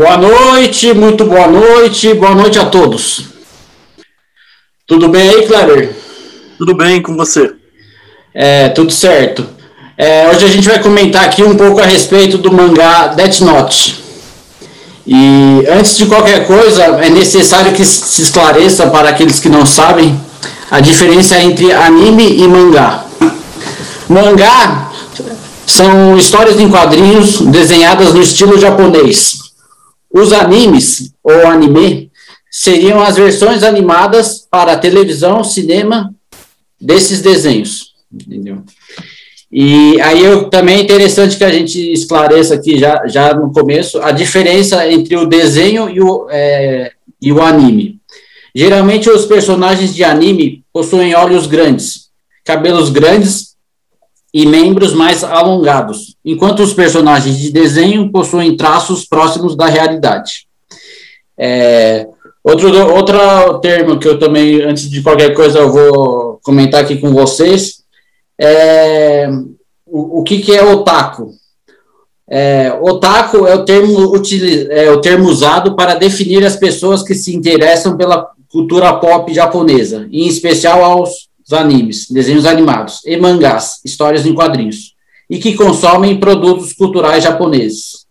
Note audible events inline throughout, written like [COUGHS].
Boa noite, muito boa noite, boa noite a todos. Tudo bem aí, Kleber? Tudo bem com você? É, tudo certo. É, hoje a gente vai comentar aqui um pouco a respeito do mangá Death Note. E antes de qualquer coisa, é necessário que se esclareça para aqueles que não sabem a diferença entre anime e mangá. Mangá são histórias em quadrinhos desenhadas no estilo japonês. Os animes, ou anime, seriam as versões animadas para televisão, cinema desses desenhos. Entendeu? E aí eu, também é interessante que a gente esclareça aqui já, já no começo a diferença entre o desenho e o, é, e o anime. Geralmente os personagens de anime possuem olhos grandes, cabelos grandes e membros mais alongados, enquanto os personagens de desenho possuem traços próximos da realidade. É, outro, outro termo que eu também, antes de qualquer coisa, eu vou comentar aqui com vocês, é, o, o que, que é otaku? É, otaku é o, termo é o termo usado para definir as pessoas que se interessam pela cultura pop japonesa, em especial aos animes, desenhos animados, e mangás, histórias em quadrinhos, e que consomem produtos culturais japoneses.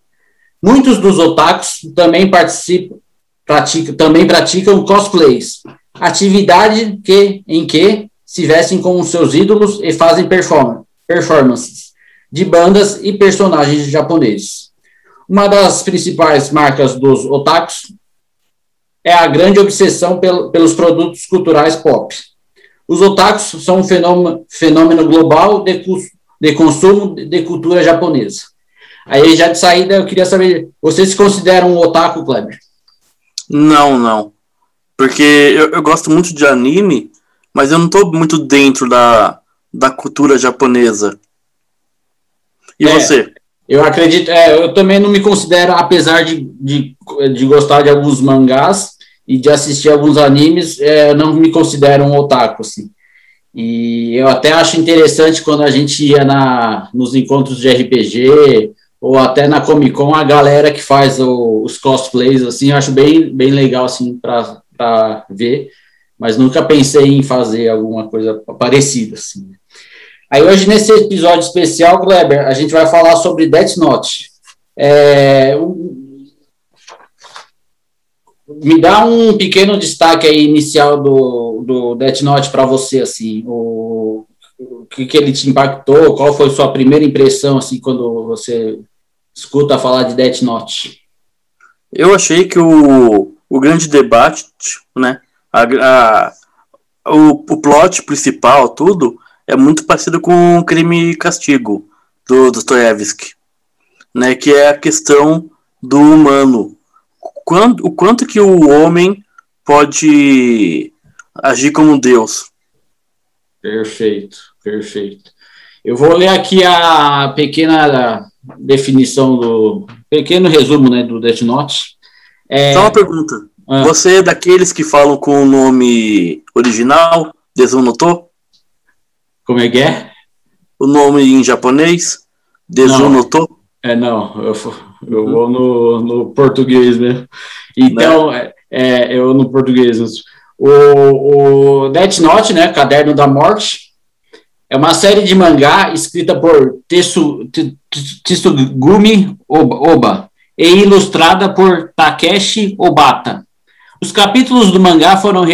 Muitos dos otakus também participam, praticam, também praticam cosplays, atividade que, em que se vestem como seus ídolos e fazem perform performances de bandas e personagens japoneses. Uma das principais marcas dos otakus é a grande obsessão pel pelos produtos culturais pop. Os otakus são um fenômeno, fenômeno global de, de consumo de cultura japonesa. Aí, já de saída, eu queria saber, você se considera um otaku, Kleber? Não, não. Porque eu, eu gosto muito de anime, mas eu não estou muito dentro da, da cultura japonesa. E é, você? Eu acredito, é, eu também não me considero, apesar de, de, de gostar de alguns mangás e de assistir alguns animes, é, eu não me considero um otaku, assim. E eu até acho interessante quando a gente ia na, nos encontros de RPG ou até na Comic Con, a galera que faz o, os cosplays, assim, eu acho bem, bem legal, assim, para ver mas nunca pensei em fazer alguma coisa parecida. Assim. Aí hoje, nesse episódio especial, Kleber, a gente vai falar sobre Death Note. É, me dá um pequeno destaque aí inicial do, do Death Note para você, assim, o, o que, que ele te impactou, qual foi sua primeira impressão, assim, quando você escuta falar de Death Note? Eu achei que o, o grande debate, né, a, a, o, o plot principal, tudo, é muito parecido com Crime e Castigo, do Dostoevsky, né, que é a questão do humano. Quanto, o quanto que o homem pode agir como Deus. Perfeito, perfeito. Eu vou ler aqui a pequena definição do pequeno resumo, né, do Death Note. É, Só uma pergunta. Ah. Você é daqueles que falam com o nome original, Desunoto? Como é que é? O nome em japonês, Desunoto? É, não, eu, eu vou no, no português mesmo. Então, é, é, eu no português. O, o Death Note, né, Caderno da Morte, é uma série de mangá escrita por Tsugumi Oba e ilustrada por Takeshi Obata. Os capítulos do mangá foram,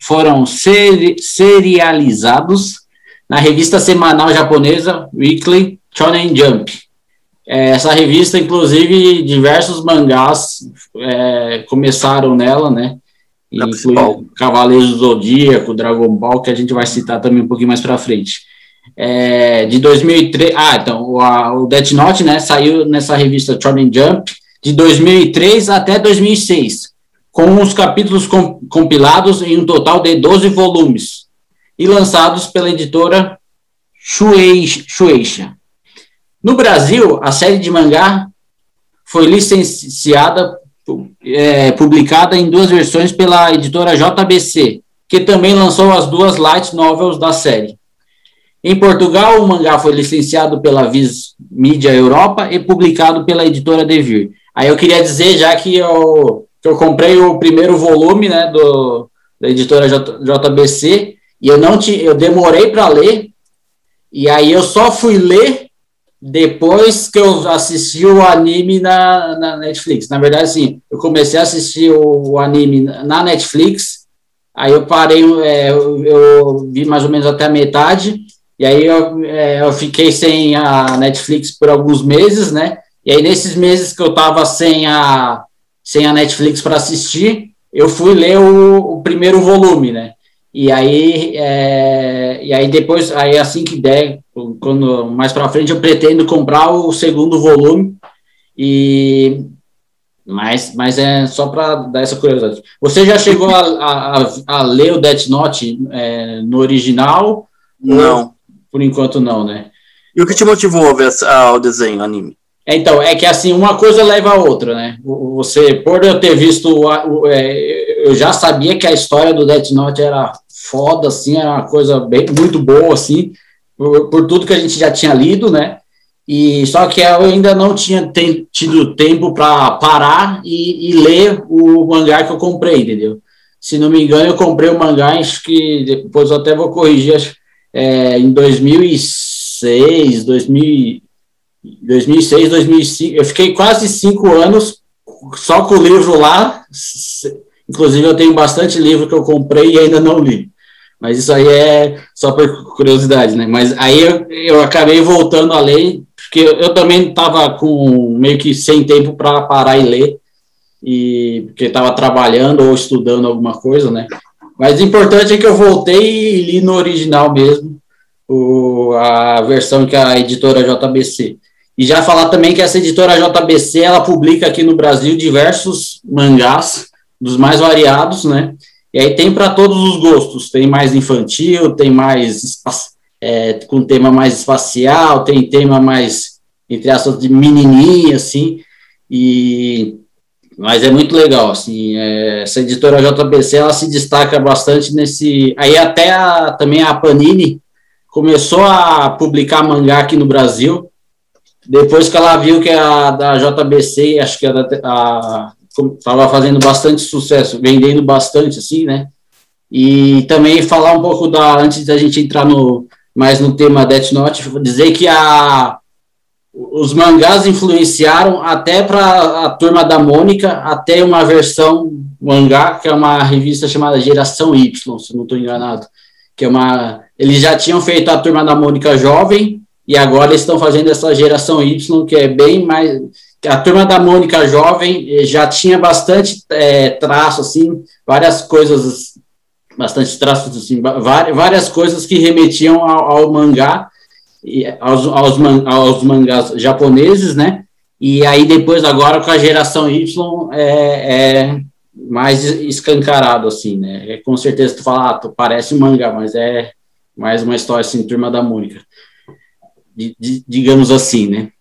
foram seri serializados na revista semanal japonesa Weekly Shonen Jump. É, essa revista, inclusive, diversos mangás é, começaram nela, né? Incluindo Cavaleiros do Zodíaco, Dragon Ball, que a gente vai citar também um pouquinho mais para frente. É, de 2003, ah, então, o, a, o Death Note, né, saiu nessa revista Shonen Jump de 2003 até 2006 com os capítulos compilados em um total de 12 volumes e lançados pela editora Shueisha. No Brasil, a série de mangá foi licenciada, é, publicada em duas versões pela editora JBC, que também lançou as duas light novels da série. Em Portugal, o mangá foi licenciado pela Viz Mídia Europa e publicado pela editora Devir. Aí eu queria dizer, já que eu, que eu comprei o primeiro volume, né, do, da editora J, JBC, e eu não te, eu demorei para ler, e aí eu só fui ler depois que eu assisti o anime na, na Netflix. Na verdade, assim, eu comecei a assistir o, o anime na Netflix, aí eu parei, é, eu, eu, vi mais ou menos até a metade, e aí eu, é, eu fiquei sem a Netflix por alguns meses, né? E aí, nesses meses que eu tava sem a, sem a Netflix para assistir, eu fui ler o, o primeiro volume, né? E aí, é, e aí depois, aí assim que der, quando mais para frente, eu pretendo comprar o segundo volume. E mas, mas é só para dar essa curiosidade. Você já chegou a, a, a ler o Death Note é, no original? Não. Por enquanto não, né? E o que te motivou a ver ao desenho, anime? É, então, é que assim, uma coisa leva a outra, né? Você, por eu ter visto, é, eu já sabia que a história do Death Note era foda, assim, era uma coisa bem, muito boa, assim, por, por, tudo que a gente já tinha lido, né? E só que eu ainda não tinha tido tempo para parar e, e, ler o mangá que eu comprei, entendeu? Se não me engano, eu comprei o mangá, acho que depois eu até vou corrigir, acho, é, em 2006, 2000, 2006, 2005. Eu fiquei quase cinco anos só com o livro lá. Inclusive, eu tenho bastante livro que eu comprei e ainda não li. Mas isso aí é só por curiosidade, né? Mas aí eu, eu acabei voltando a ler, porque eu também estava com meio que sem tempo para parar e ler, e porque estava trabalhando ou estudando alguma coisa, né? Mas o importante é que eu voltei e li no original mesmo, o, a versão que a editora JBC. E já falar também que essa editora JBC, ela publica aqui no Brasil diversos mangás, dos mais variados, né? E aí tem para todos os gostos, tem mais infantil, tem mais é, com tema mais espacial, tem tema mais, entre aspas, de menininha, assim, e mas é muito legal, assim, é, essa editora JBC, ela se destaca bastante nesse, aí até a, também a Panini começou a publicar mangá aqui no Brasil, depois que ela viu que a da JBC, acho que a, estava fazendo bastante sucesso, vendendo bastante, assim, né? E também falar um pouco da, antes da gente entrar no, mais no tema Death Note, dizer que a, os mangás influenciaram até para a turma da Mônica, até uma versão mangá, que é uma revista chamada Geração Y, se não estou enganado, que é uma, eles já tinham feito a turma da Mônica jovem, e agora estão fazendo essa geração Y, que é bem mais, a turma da Mônica jovem eh, já tinha bastante é, traço, assim, várias coisas, bastante traços, assim, várias coisas que remetiam ao, ao mangá, aos, aos, man, aos, mangás japoneses, né? E aí depois, agora, com a geração Y, é, é mais escancarado, assim, né? É, com certeza tu fala, ah, tu parece um mangá, mas é mais uma história, assim, turma da Mônica, de, de, digamos assim, né?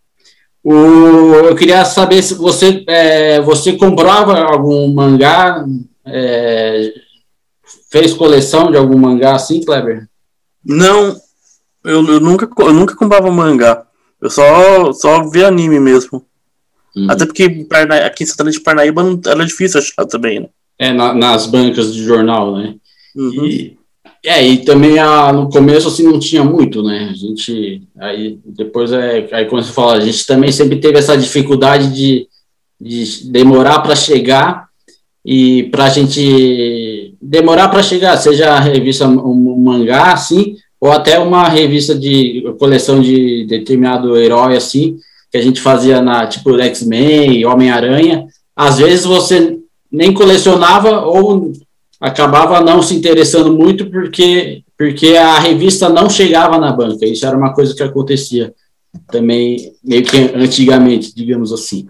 O, eu queria saber se você, é, você comprava algum mangá, é, fez coleção de algum mangá assim, Kleber? Não, eu, eu, nunca, eu nunca comprava mangá. Eu só, só vi anime mesmo. Uhum. Até porque aqui em Santana de Parnaíba era difícil achar também, né? É, na, nas bancas de jornal, né? Uhum. E, é, e também a, no começo assim não tinha muito, né? A gente aí depois é aí quando você fala, a gente também sempre teve essa dificuldade de, de demorar para chegar e para a gente demorar para chegar, seja a revista um mangá assim, ou até uma revista de coleção de determinado herói assim, que a gente fazia na tipo X-Men, Homem-Aranha. Às vezes você nem colecionava ou acabava não se interessando muito porque, porque a revista não chegava na banca. Isso era uma coisa que acontecia também, meio que antigamente, digamos assim.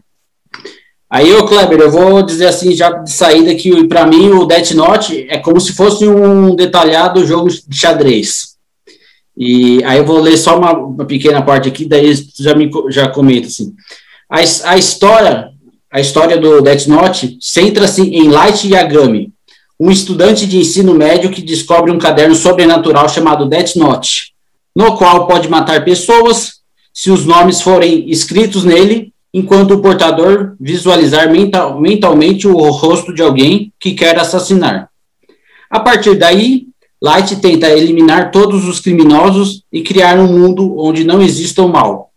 Aí, ô Kleber, eu vou dizer assim, já de saída, que para mim o Death Note é como se fosse um detalhado jogo de xadrez. E aí eu vou ler só uma, uma pequena parte aqui, daí já me já comenta assim. A, a história, a história do Death Note centra-se em Light Yagami, um estudante de ensino médio que descobre um caderno sobrenatural chamado Death Note, no qual pode matar pessoas se os nomes forem escritos nele enquanto o portador visualizar mental, mentalmente o rosto de alguém que quer assassinar. A partir daí, Light tenta eliminar todos os criminosos e criar um mundo onde não exista o mal.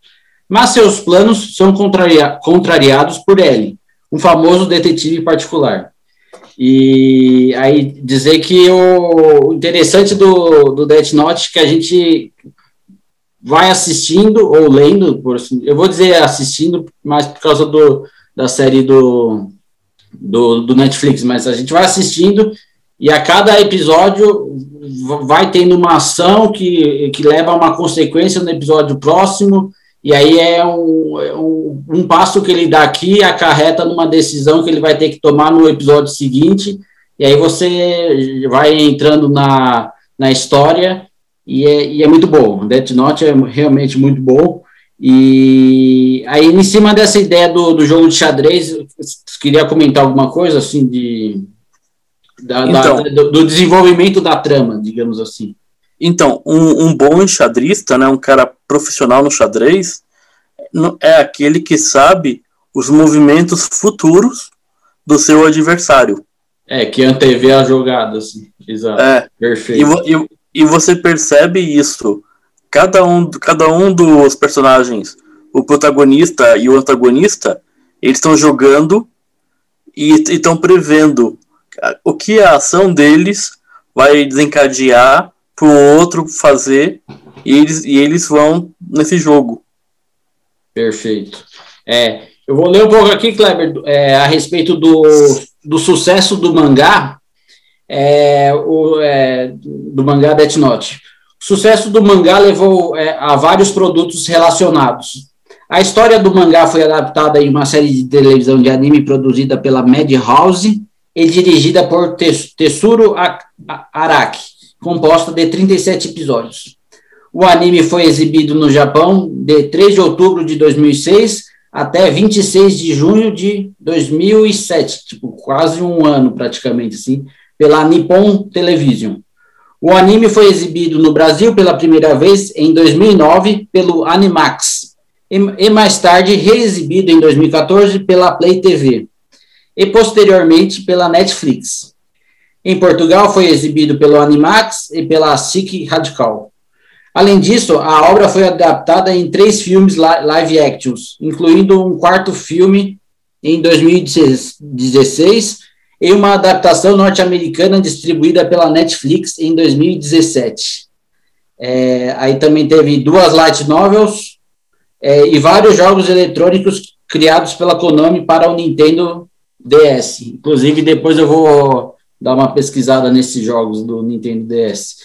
Mas seus planos são contraria contrariados por Ellie, um famoso detetive particular. E aí dizer que o interessante do, do Death Note é que a gente vai assistindo ou lendo, por assim, eu vou dizer assistindo, mais por causa do, da série do, do, do Netflix, mas a gente vai assistindo e a cada episódio vai tendo uma ação que, que leva a uma consequência no episódio próximo, e aí é um, é um, um, passo que ele dá aqui acarreta numa decisão que ele vai ter que tomar no episódio seguinte, e aí você vai entrando na, na história, e é, e é muito bom. Death Note é realmente muito bom. E aí, em cima dessa ideia do, do jogo de xadrez, queria comentar alguma coisa assim de da, então, da, do, do, desenvolvimento da trama, digamos assim. Então, um, um bom enxadrista, né, um cara profissional no xadrez, é aquele que sabe os movimentos futuros do seu adversário. É, que antevê a jogada, assim. Exato. É, Perfeito. E, e, e você percebe isso. Cada um, cada um dos personagens, o protagonista e o antagonista, eles estão jogando e estão prevendo o que a ação deles vai desencadear para o outro fazer e eles, e eles vão nesse jogo. Perfeito. É, eu vou ler um pouco aqui, Kleber, é, a respeito do, do sucesso do mangá, é, o, é, do mangá Death Note. O sucesso do mangá levou é, a vários produtos relacionados. A história do mangá foi adaptada em uma série de televisão de anime produzida pela Madhouse e dirigida por Tetsuro Araki, composta de 37 episódios. O anime foi exibido no Japão de 3 de outubro de 2006 até 26 de junho de 2007, tipo, quase um ano praticamente, assim, pela Nippon Television. O anime foi exibido no Brasil pela primeira vez em 2009 pelo Animax e, mais tarde reexibido em 2014 pela Play TV e posteriormente pela Netflix. Em Portugal foi exibido pelo Animax e pela SIC Radical. Além disso, a obra foi adaptada em três filmes live actions, incluindo um quarto filme em 2016 e uma adaptação norte-americana distribuída pela Netflix em 2017. É, aí também teve duas light novels é, e vários jogos eletrônicos criados pela Konami para o Nintendo DS. Inclusive, depois eu vou dar uma pesquisada nesses jogos do Nintendo DS.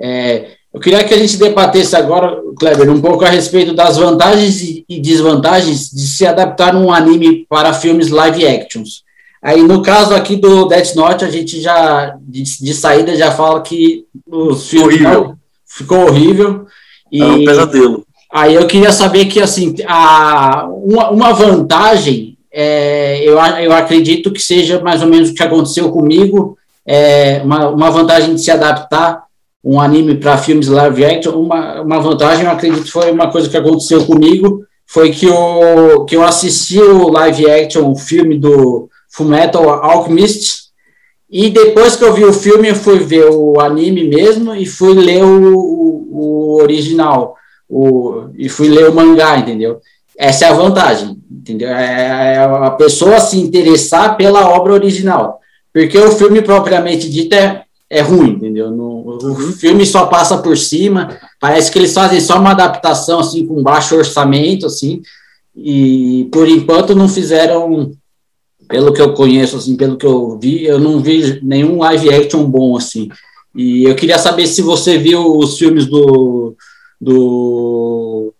É, eu queria que a gente debatesse agora, Kleber, um pouco a respeito das vantagens e desvantagens de se adaptar um anime para filmes live actions. Aí, no caso aqui do Death Note, a gente já, de, de saída, já fala que os filmes horrível. ficou horrível. E é um pesadelo. Aí eu queria saber que, assim, a, uma, uma vantagem é, eu, eu acredito que seja mais ou menos o que aconteceu comigo, é, uma, uma vantagem de se adaptar um anime para filmes live action, uma, uma vantagem, eu acredito foi uma coisa que aconteceu comigo, foi que eu, que eu assisti o live action, o filme do Fullmetal Alchemist, e depois que eu vi o filme, eu fui ver o anime mesmo e fui ler o, o, o original, o, e fui ler o mangá, entendeu? Essa é a vantagem, entendeu? É, é a pessoa se interessar pela obra original. Porque o filme propriamente dito é, é ruim, entendeu? No, o uhum. filme só passa por cima, parece que eles fazem só uma adaptação, assim, com baixo orçamento, assim, e por enquanto não fizeram, pelo que eu conheço, assim, pelo que eu vi, eu não vi nenhum live action bom, assim. E eu queria saber se você viu os filmes do, do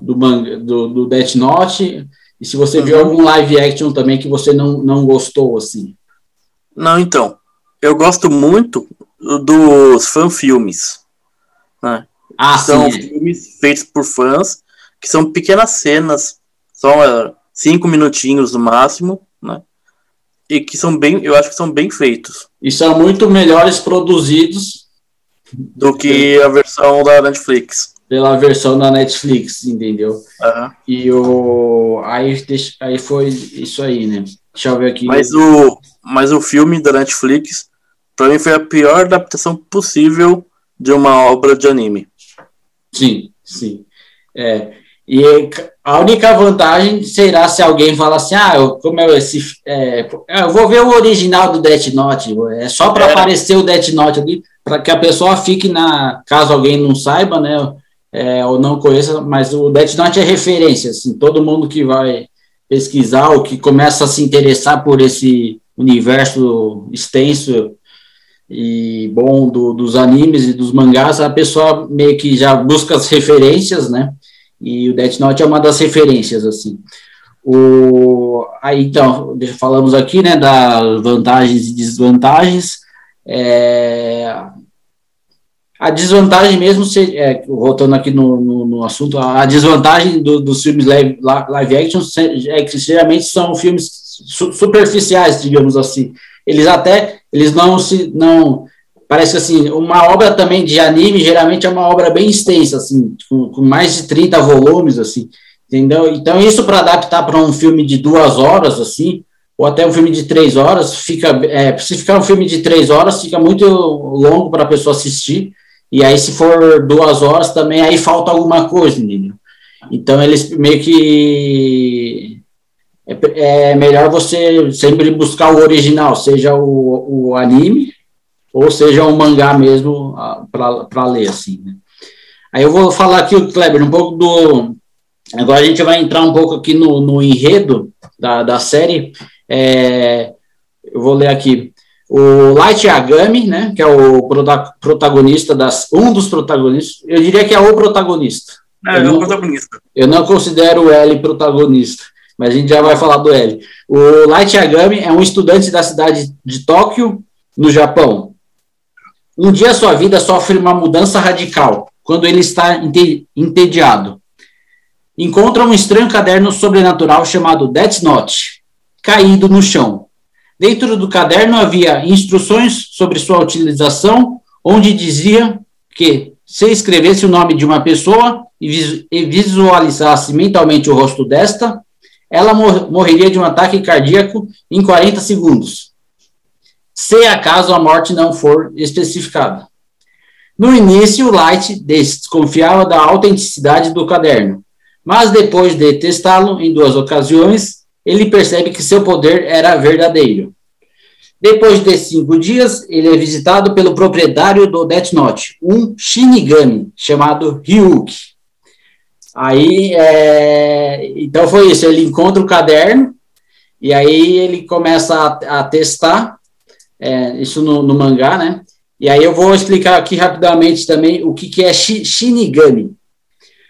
do, manga, do, do Death Note, e se você uhum. viu algum live action também que você não, não gostou, assim. Não, então, eu gosto muito dos fanfilmes, né? Ah, são sim. filmes feitos por fãs, que são pequenas cenas, só uh, cinco minutinhos no máximo, né? E que são bem, eu acho que são bem feitos. E são muito melhores produzidos do que a versão da Netflix. pela versão da Netflix, entendeu? Uhum. E o aí, aí foi isso aí, né? Deixa eu ver aqui. Mas o, mas o filme da Netflix, pra mim, foi a pior adaptação possível de uma obra de anime. Sim, sim. É, e a única vantagem será se alguém fala assim, ah, eu, como é esse, é, eu vou ver o original do Death Note, é só para é. aparecer o Death Note ali, para que a pessoa fique na, caso alguém não saiba, né, é, ou não conheça, mas o Death Note é referência, assim, todo mundo que vai pesquisar ou que começa a se interessar por esse universo extenso e bom do, dos animes e dos mangás, a pessoa meio que já busca as referências, né, e o Death Note é uma das referências, assim. O, aí, então, falamos aqui, né, das vantagens e desvantagens. É, a desvantagem mesmo, se, é, voltando aqui no, no, no, assunto, a desvantagem do, dos filmes live, live action é que geralmente são filmes superficiais, digamos assim. Eles até, eles não se, não, parece que assim, uma obra também de anime geralmente é uma obra bem extensa, assim, com, com mais de 30 volumes, assim, entendeu? Então, isso para adaptar para um filme de duas horas, assim, ou até um filme de três horas, fica, é, se ficar um filme de três horas, fica muito longo para a pessoa assistir, e aí se for duas horas também, aí falta alguma coisa, entendeu? Então, eles meio que é, é melhor você sempre buscar o original, seja o, o anime, ou seja, um mangá mesmo para ler, assim, né? Aí eu vou falar aqui, Kleber, um pouco do... Agora a gente vai entrar um pouco aqui no, no enredo da, da série. É, eu vou ler aqui. O Light Yagami, né, que é o protagonista das... Um dos protagonistas, eu diria que é o protagonista. É, eu não, é o protagonista. Eu não considero o L protagonista, mas a gente já vai falar do L. O Light Yagami é um estudante da cidade de Tóquio, no Japão. Um dia sua vida sofre uma mudança radical, quando ele está entediado. Encontra um estranho caderno sobrenatural chamado Death Note, caído no chão. Dentro do caderno havia instruções sobre sua utilização, onde dizia que, se escrevesse o nome de uma pessoa e visualizasse mentalmente o rosto desta, ela morreria de um ataque cardíaco em 40 segundos se acaso a morte não for especificada. No início, Light desconfiava da autenticidade do caderno, mas depois de testá-lo em duas ocasiões, ele percebe que seu poder era verdadeiro. Depois de cinco dias, ele é visitado pelo proprietário do Death Note, um Shinigami, chamado Ryuki. Aí, é... então foi isso, ele encontra o caderno, e aí ele começa a, a testar, é, isso no, no, mangá, né? E aí eu vou explicar aqui rapidamente também o que, que é Shinigami.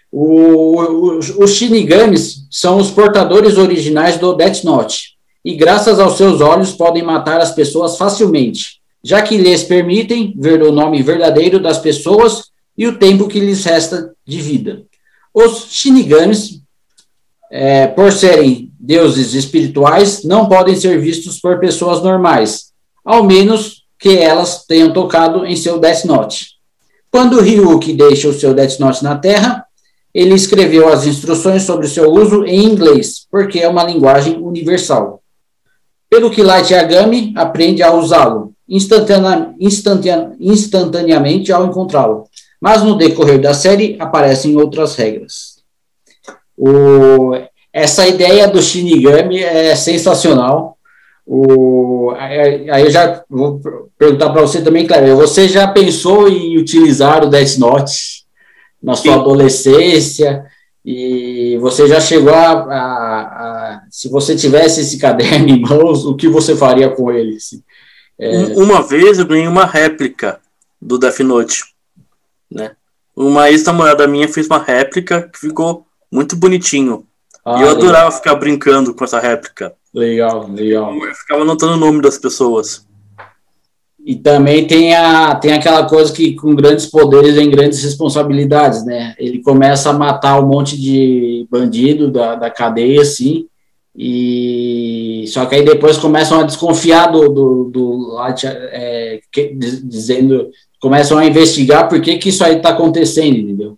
O, o, os Shinigamis são os portadores originais do Death Note, e graças aos seus olhos podem matar as pessoas facilmente, já que lhes permitem ver o nome verdadeiro das pessoas e o tempo que lhes resta de vida. Os Shinigamis, é, por serem deuses espirituais, não podem ser vistos por pessoas normais, ao menos que elas tenham tocado em seu Death Note. Quando Ryuki deixa o seu Death Note na Terra, ele escreveu as instruções sobre seu uso em inglês, porque é uma linguagem universal. Pelo que Light Yagami aprende a usá-lo instantane instantane instantaneamente ao encontrá-lo. Mas no decorrer da série aparecem outras regras. O, essa ideia do Shinigami é sensacional. O, aí eu já vou perguntar para você também, Cléber, você já pensou em utilizar o Death Note na sua adolescência? E você já chegou a, a, a, Se você tivesse esse [LAUGHS] caderno em mãos, o que você faria com ele? Assim? É... Uma vez eu ganhei uma réplica do Death Note. Né? Uma ex-namorada minha fez uma réplica que ficou muito bonitinho. Ah, e eu adorava legal. ficar brincando com essa réplica. Legal, legal. Eu ficava anotando o nome das pessoas. E também tem, a, tem aquela coisa que com grandes poderes vem grandes responsabilidades, né? Ele começa a matar um monte de bandido da, da cadeia, assim, e só que aí depois começam a desconfiar do, do, do é, que, dizendo, começam a investigar por que, que isso aí está acontecendo, entendeu?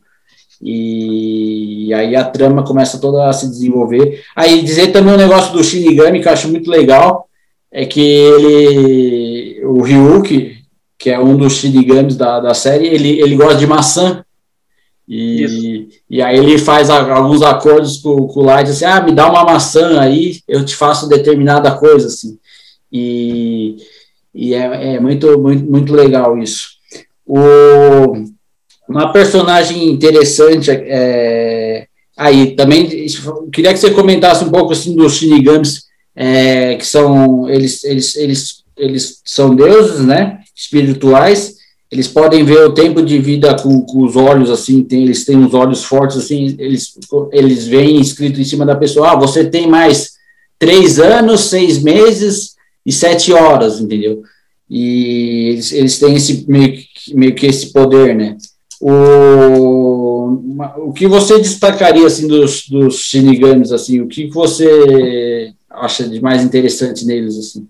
E, aí a trama começa toda a se desenvolver. Aí dizer também um negócio do Shinigami que eu acho muito legal, é que ele, o Ryuki, que é um dos Shinigamis da, da série, ele, ele gosta de maçã. E, e aí ele faz alguns acordos com, com o Light, assim, ah, me dá uma maçã aí, eu te faço determinada coisa, assim. E, e é, é muito, muito, muito legal isso. O, uma personagem interessante é, aí também queria que você comentasse um pouco assim dos Shinigamis é, que são eles, eles, eles, eles são deuses, né, espirituais. Eles podem ver o tempo de vida com, com os olhos assim, tem, eles têm os olhos fortes assim, eles eles veem escrito em cima da pessoa, ah, você tem mais três anos, seis meses e sete horas, entendeu? E eles, eles têm esse meio, meio que esse poder, né? O, o que você destacaria assim dos, dos shinigamis assim? O que você acha de mais interessante neles assim?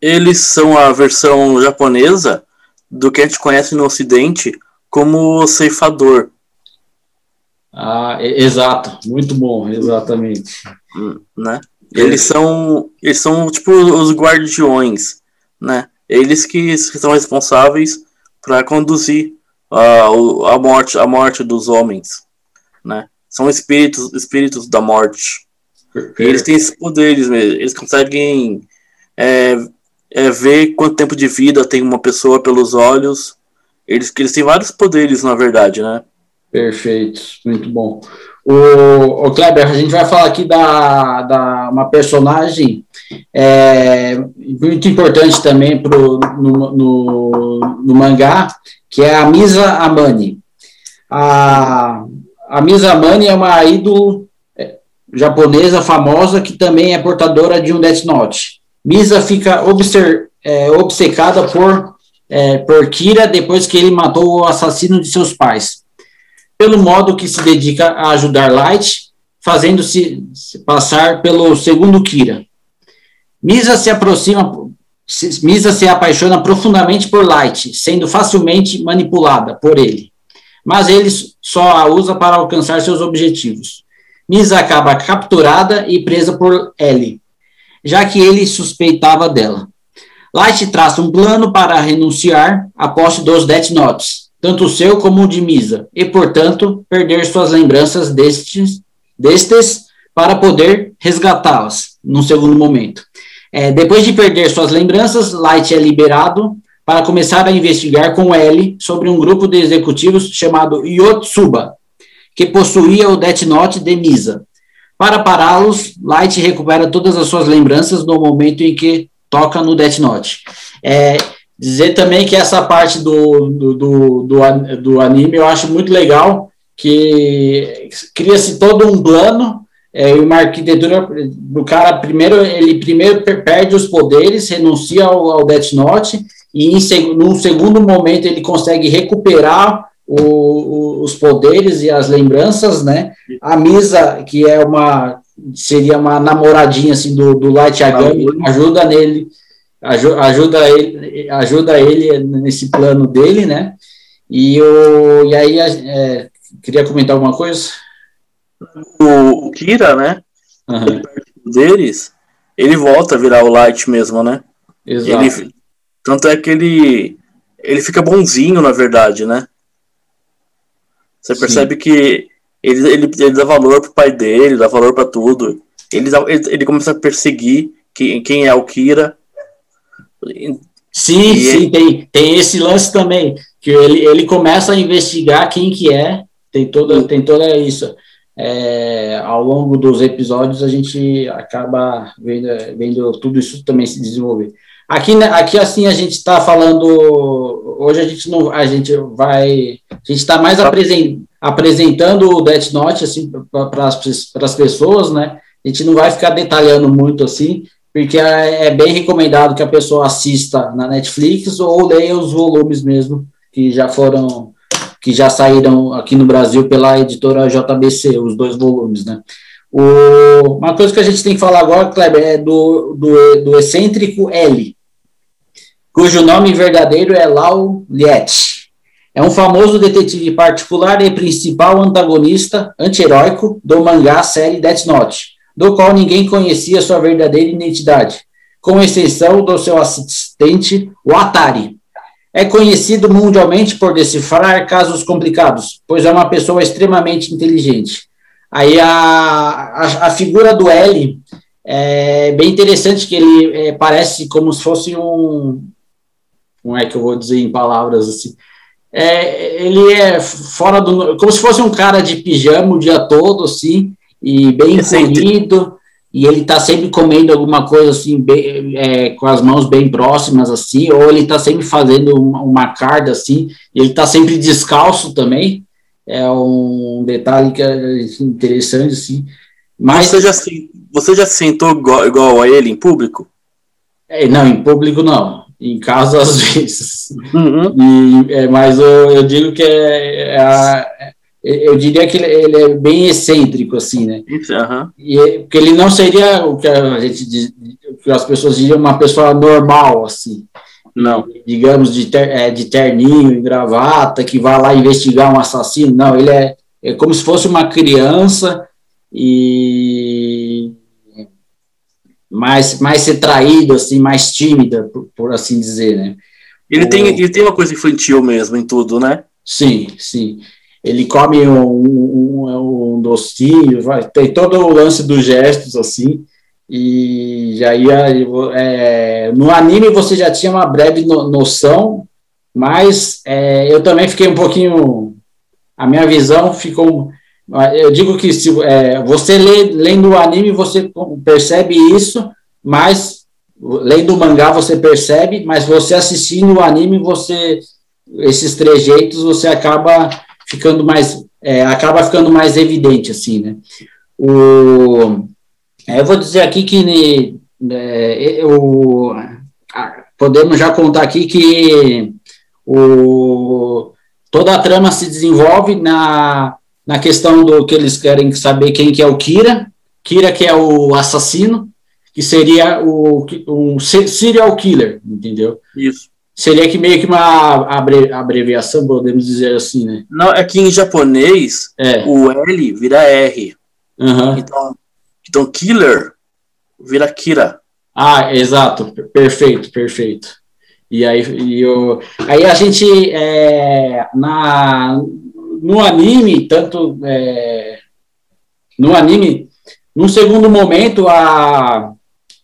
Eles são a versão japonesa do que a gente conhece no Ocidente como ceifador. Ah, exato, muito bom, exatamente. Hum, né? Eles são, eles são tipo os guardiões, né? Eles que são responsáveis para conduzir a, a morte, a morte dos homens, né? São espíritos, espíritos da morte. eles têm esses poderes mesmo. Eles conseguem é, é, ver quanto tempo de vida tem uma pessoa pelos olhos. Eles, eles têm vários poderes, na verdade, né? Perfeito, muito bom. O, o Kleber, a gente vai falar aqui da, da uma personagem é, muito importante também pro, no, no, no, mangá, que é a Misa Amani. A, a Misa Amani é uma ídolo é, japonesa famosa que também é portadora de um Death Note. Misa fica é, obcecada por, é, por Kira depois que ele matou o assassino de seus pais. Pelo modo que se dedica a ajudar Light, fazendo-se passar pelo segundo Kira. Misa se aproxima, Misa se apaixona profundamente por Light, sendo facilmente manipulada por ele. Mas ele só a usa para alcançar seus objetivos. Misa acaba capturada e presa por Ellie, já que ele suspeitava dela. Light traça um plano para renunciar à posse dos Death Notes, tanto o seu como o de Misa, e, portanto, perder suas lembranças destes, destes para poder resgatá-las num segundo momento. É, depois de perder suas lembranças, Light é liberado para começar a investigar com L sobre um grupo de executivos chamado Yotsuba, que possuía o Death Note de Misa. Para pará-los, Light recupera todas as suas lembranças no momento em que toca no Death Note. É, dizer também que essa parte do, do, do, do, do anime eu acho muito legal, que cria-se todo um plano é, uma arquitetura do cara primeiro ele primeiro perde os poderes renuncia ao, ao Death Note e em num segundo momento ele consegue recuperar o, os poderes e as lembranças né a Misa que é uma seria uma namoradinha assim do, do Light Yagami ajuda nele ajuda ele ajuda ele nesse plano dele né e o e aí é, queria comentar alguma coisa o, Kira, né? Uhum. Deles, ele volta a virar o Light mesmo, né? Exato. Ele, tanto é que ele, ele fica bonzinho, na verdade, né? Você Sim. percebe que ele, ele, ele dá valor pro pai dele, dá valor para tudo. Ele, ele, ele começa a perseguir quem, quem é o Kira. Sim, e sim, ele... tem, tem esse lance também, que ele, ele começa a investigar quem que é, tem toda, tem toda isso é, ao longo dos episódios a gente acaba vendo, vendo tudo isso também se desenvolver. Aqui, né, aqui assim a gente está falando hoje a gente não a gente vai a gente está mais apresen, apresentando o Death Note assim para as pessoas, né? A gente não vai ficar detalhando muito assim, porque é, é bem recomendado que a pessoa assista na Netflix ou leia os volumes mesmo que já foram que já saíram aqui no Brasil pela editora JBC, os dois volumes, né? O, uma coisa que a gente tem que falar agora, Kleber, é do, do, do excêntrico L, cujo nome verdadeiro é Lau Liet. É um famoso detetive particular e principal antagonista anti-heróico do mangá série Death Note, do qual ninguém conhecia sua verdadeira identidade, com exceção do seu assistente, o Atari. É conhecido mundialmente por decifrar casos complicados, pois é uma pessoa extremamente inteligente. Aí a, a, a figura do L é bem interessante, que ele é, parece como se fosse um. Como é que eu vou dizer em palavras assim? É, ele é fora do. como se fosse um cara de pijama o dia todo, assim, e bem encolhido, e ele está sempre comendo alguma coisa assim, bem, é, com as mãos bem próximas, assim, ou ele está sempre fazendo uma, uma carda, assim, e ele está sempre descalço também. É um detalhe que é interessante, assim. Mas você já, você já sentou igual, igual a ele em público? É, não, em público não em casa [LAUGHS] às vezes. Uhum. E, é, mas eu, eu, digo que é, é, eu diria que ele, ele, é bem excêntrico, assim, né? Uhum. E, é, porque ele não seria o que a gente diz, que as pessoas diriam uma pessoa normal, assim. Não. Digamos, de, ter, é, de terninho e gravata, que vai lá investigar um assassino. Não, ele é, é como se fosse uma criança e mais, mais retraído, assim, mais tímida, por, por assim dizer, né? Ele, o... tem, ele tem uma coisa infantil mesmo em tudo, né? Sim, sim. Ele come um, um, um docinho, vai, tem todo o lance dos gestos, assim, e já ia. É, no anime você já tinha uma breve no, noção, mas é, eu também fiquei um pouquinho. A minha visão ficou eu digo que se é, você lê, lendo o anime, você percebe isso, mas lendo o mangá você percebe, mas você assistindo o anime, você esses trejeitos você acaba ficando mais é, acaba ficando mais evidente assim, né? O, é, eu vou dizer aqui que é, eu, podemos já contar aqui que o, toda a trama se desenvolve na na questão do que eles querem saber quem que é o Kira, Kira que é o assassino, que seria o um serial killer, entendeu? Isso. Seria que meio que uma abre, abreviação, podemos dizer assim, né? Não, é que em japonês é. o L vira R. Uhum. Então, então killer vira Kira. Ah, exato, perfeito, perfeito. E aí, e eu, aí a gente, é, na, no anime, tanto é, no anime, num segundo momento, a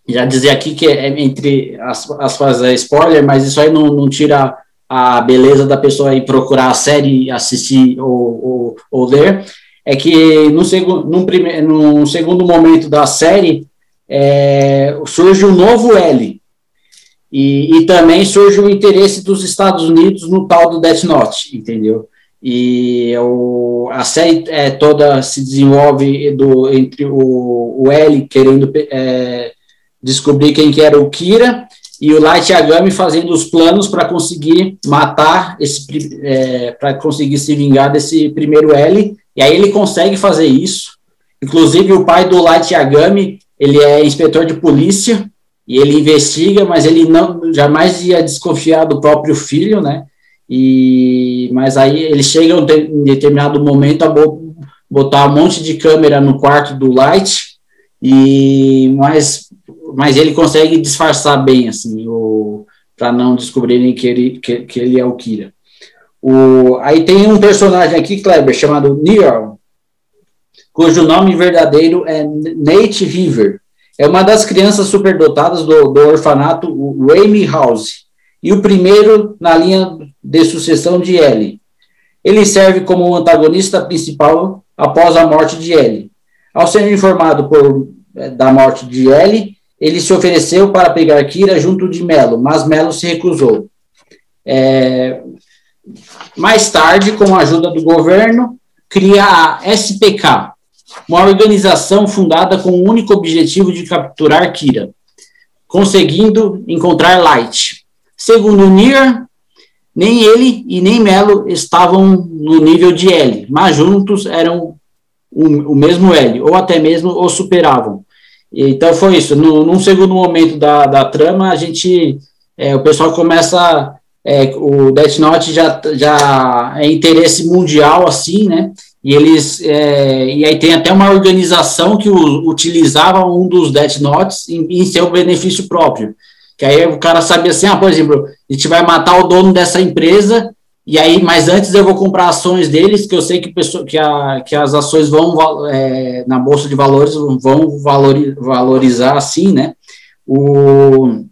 já dizer aqui que é entre as, as fases é spoiler, mas isso aí não, não tira a beleza da pessoa ir procurar a série, assistir ou, ou, ou ler, é que no segundo, num, primeiro, num segundo momento da série é, surge um novo L. E, e também surge o interesse dos Estados Unidos no tal do Death Note, entendeu? E o, a série é, toda se desenvolve do, entre o, o L querendo é, descobrir quem que era o Kira e o Light Yagami fazendo os planos para conseguir matar esse é, para conseguir se vingar desse primeiro L. E aí ele consegue fazer isso. Inclusive o pai do Light Yagami ele é inspetor de polícia e ele investiga mas ele não jamais ia desconfiar do próprio filho né e, mas aí eles chegam em determinado momento a botar um monte de câmera no quarto do Light, e mas, mas ele consegue disfarçar bem, assim, para não descobrirem que ele, que, que ele é o Kira. O, aí tem um personagem aqui, Kleber, chamado Neo, cujo nome verdadeiro é Nate River. É uma das crianças superdotadas do, do orfanato Raimi House e o primeiro na linha de sucessão de L. Ele serve como o antagonista principal após a morte de L. Ao ser informado por, eh, da morte de L, ele se ofereceu para pegar Kira junto de Melo, mas Melo se recusou. É, mais tarde, com a ajuda do governo, cria a SPK, uma organização fundada com o único objetivo de capturar Kira, conseguindo encontrar Light, Segundo Nier, nem ele e nem Melo estavam no nível de L, mas juntos eram o, o mesmo L, ou até mesmo o superavam. Então foi isso. No, num segundo momento da, da trama, a gente, é, o pessoal começa é, o Death Note já, já é interesse mundial, assim, né? E eles é, e aí tem até uma organização que o, utilizava um dos Death Notes em, em, seu benefício próprio. Que aí o cara sabia assim, ah, por exemplo, a gente vai matar o dono dessa empresa, e aí, mas antes eu vou comprar ações deles, que eu sei que, pessoa, que, a, que as ações vão é, na Bolsa de Valores vão valorizar assim, né? O,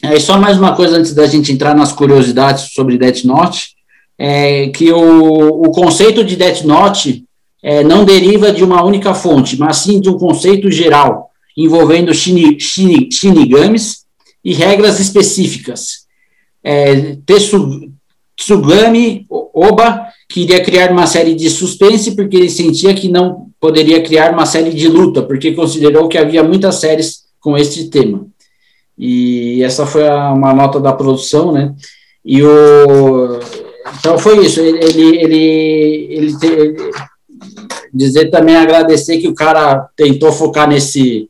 é, só mais uma coisa antes da gente entrar nas curiosidades sobre Death Note, é que o, o conceito de Death Note é, não deriva de uma única fonte, mas sim de um conceito geral, envolvendo shini, shini, shinigamis e regras específicas. É, Tsugami Oba queria criar uma série de suspense porque ele sentia que não poderia criar uma série de luta, porque considerou que havia muitas séries com este tema. E essa foi a, uma nota da produção, né? E o então foi isso. Ele ele ele, ele, te, ele dizer também agradecer que o cara tentou focar nesse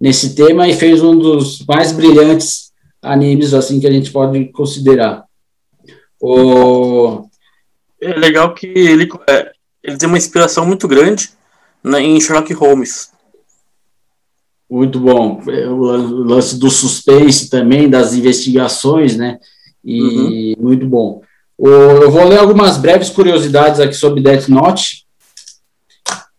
nesse tema e fez um dos mais brilhantes animes assim que a gente pode considerar. O é legal que ele é, ele tem uma inspiração muito grande na, em Sherlock Holmes. Muito bom. É, o lance do suspense também, das investigações, né? E uhum. muito bom. Eu vou ler algumas breves curiosidades aqui sobre Death Note.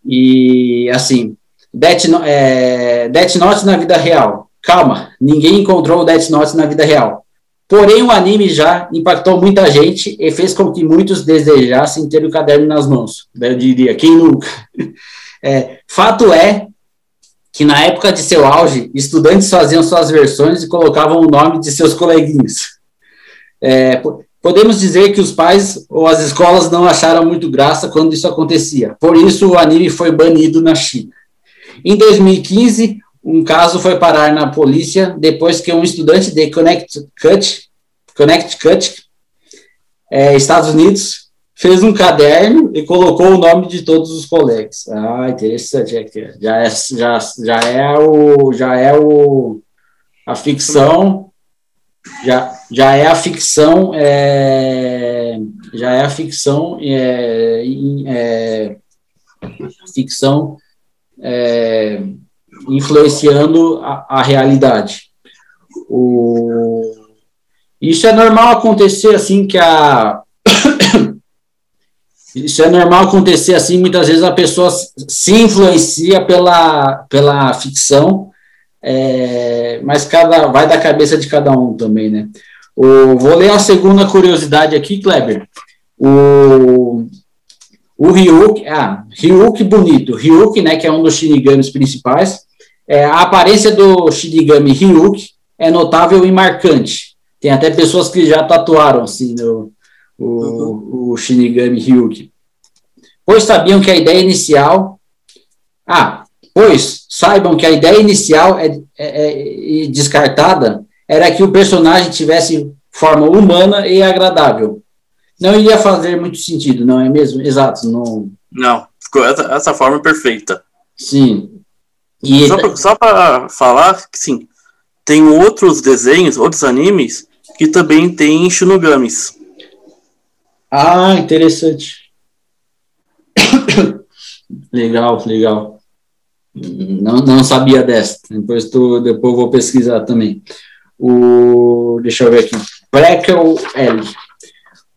E, assim, Death, é, Death Note na vida real. Calma, ninguém encontrou o Death Note na vida real. Porém, o anime já impactou muita gente e fez com que muitos desejassem ter o caderno nas mãos. Eu diria, quem nunca? [LAUGHS] É, fato é que na época de seu auge, estudantes faziam suas versões e colocavam o nome de seus coleguinhas. É, podemos dizer que os pais ou as escolas não acharam muito graça quando isso acontecia. Por isso, o anime foi banido na China. Em 2015, um caso foi parar na polícia depois que um estudante de Connecticut, Connecticut é, Estados Unidos, fez um caderno e colocou o nome de todos os colegas. Ah, interessante. É já é, já, já é o já é o a ficção já, já é a ficção é, já é a ficção é, é ficção é, influenciando a, a realidade. O, isso é normal acontecer assim que a [COUGHS] isso é normal acontecer assim, muitas vezes a pessoa se influencia pela, pela ficção, é, mas cada vai da cabeça de cada um também, né? O, vou ler a segunda curiosidade aqui, Kleber. O, o Ryuk, ah, Ryuk bonito, Ryuk, né, que é um dos shinigamis principais, é, a aparência do shinigami Ryuk é notável e marcante. Tem até pessoas que já tatuaram, assim, no, o, uhum. o Shinigami Ryuki. Pois sabiam que a ideia inicial. Ah, pois saibam que a ideia inicial é, é, é descartada era que o personagem tivesse forma humana e agradável. Não iria fazer muito sentido, não é mesmo? Exato. Não, não ficou essa, essa forma perfeita. Sim. E só para falar que sim, tem outros desenhos, outros animes que também tem Shinogamis. Ah, interessante. [COUGHS] legal, legal. Não, não sabia dessa. Depois, tu, depois vou pesquisar também. O, deixa eu ver aqui. Prequel L.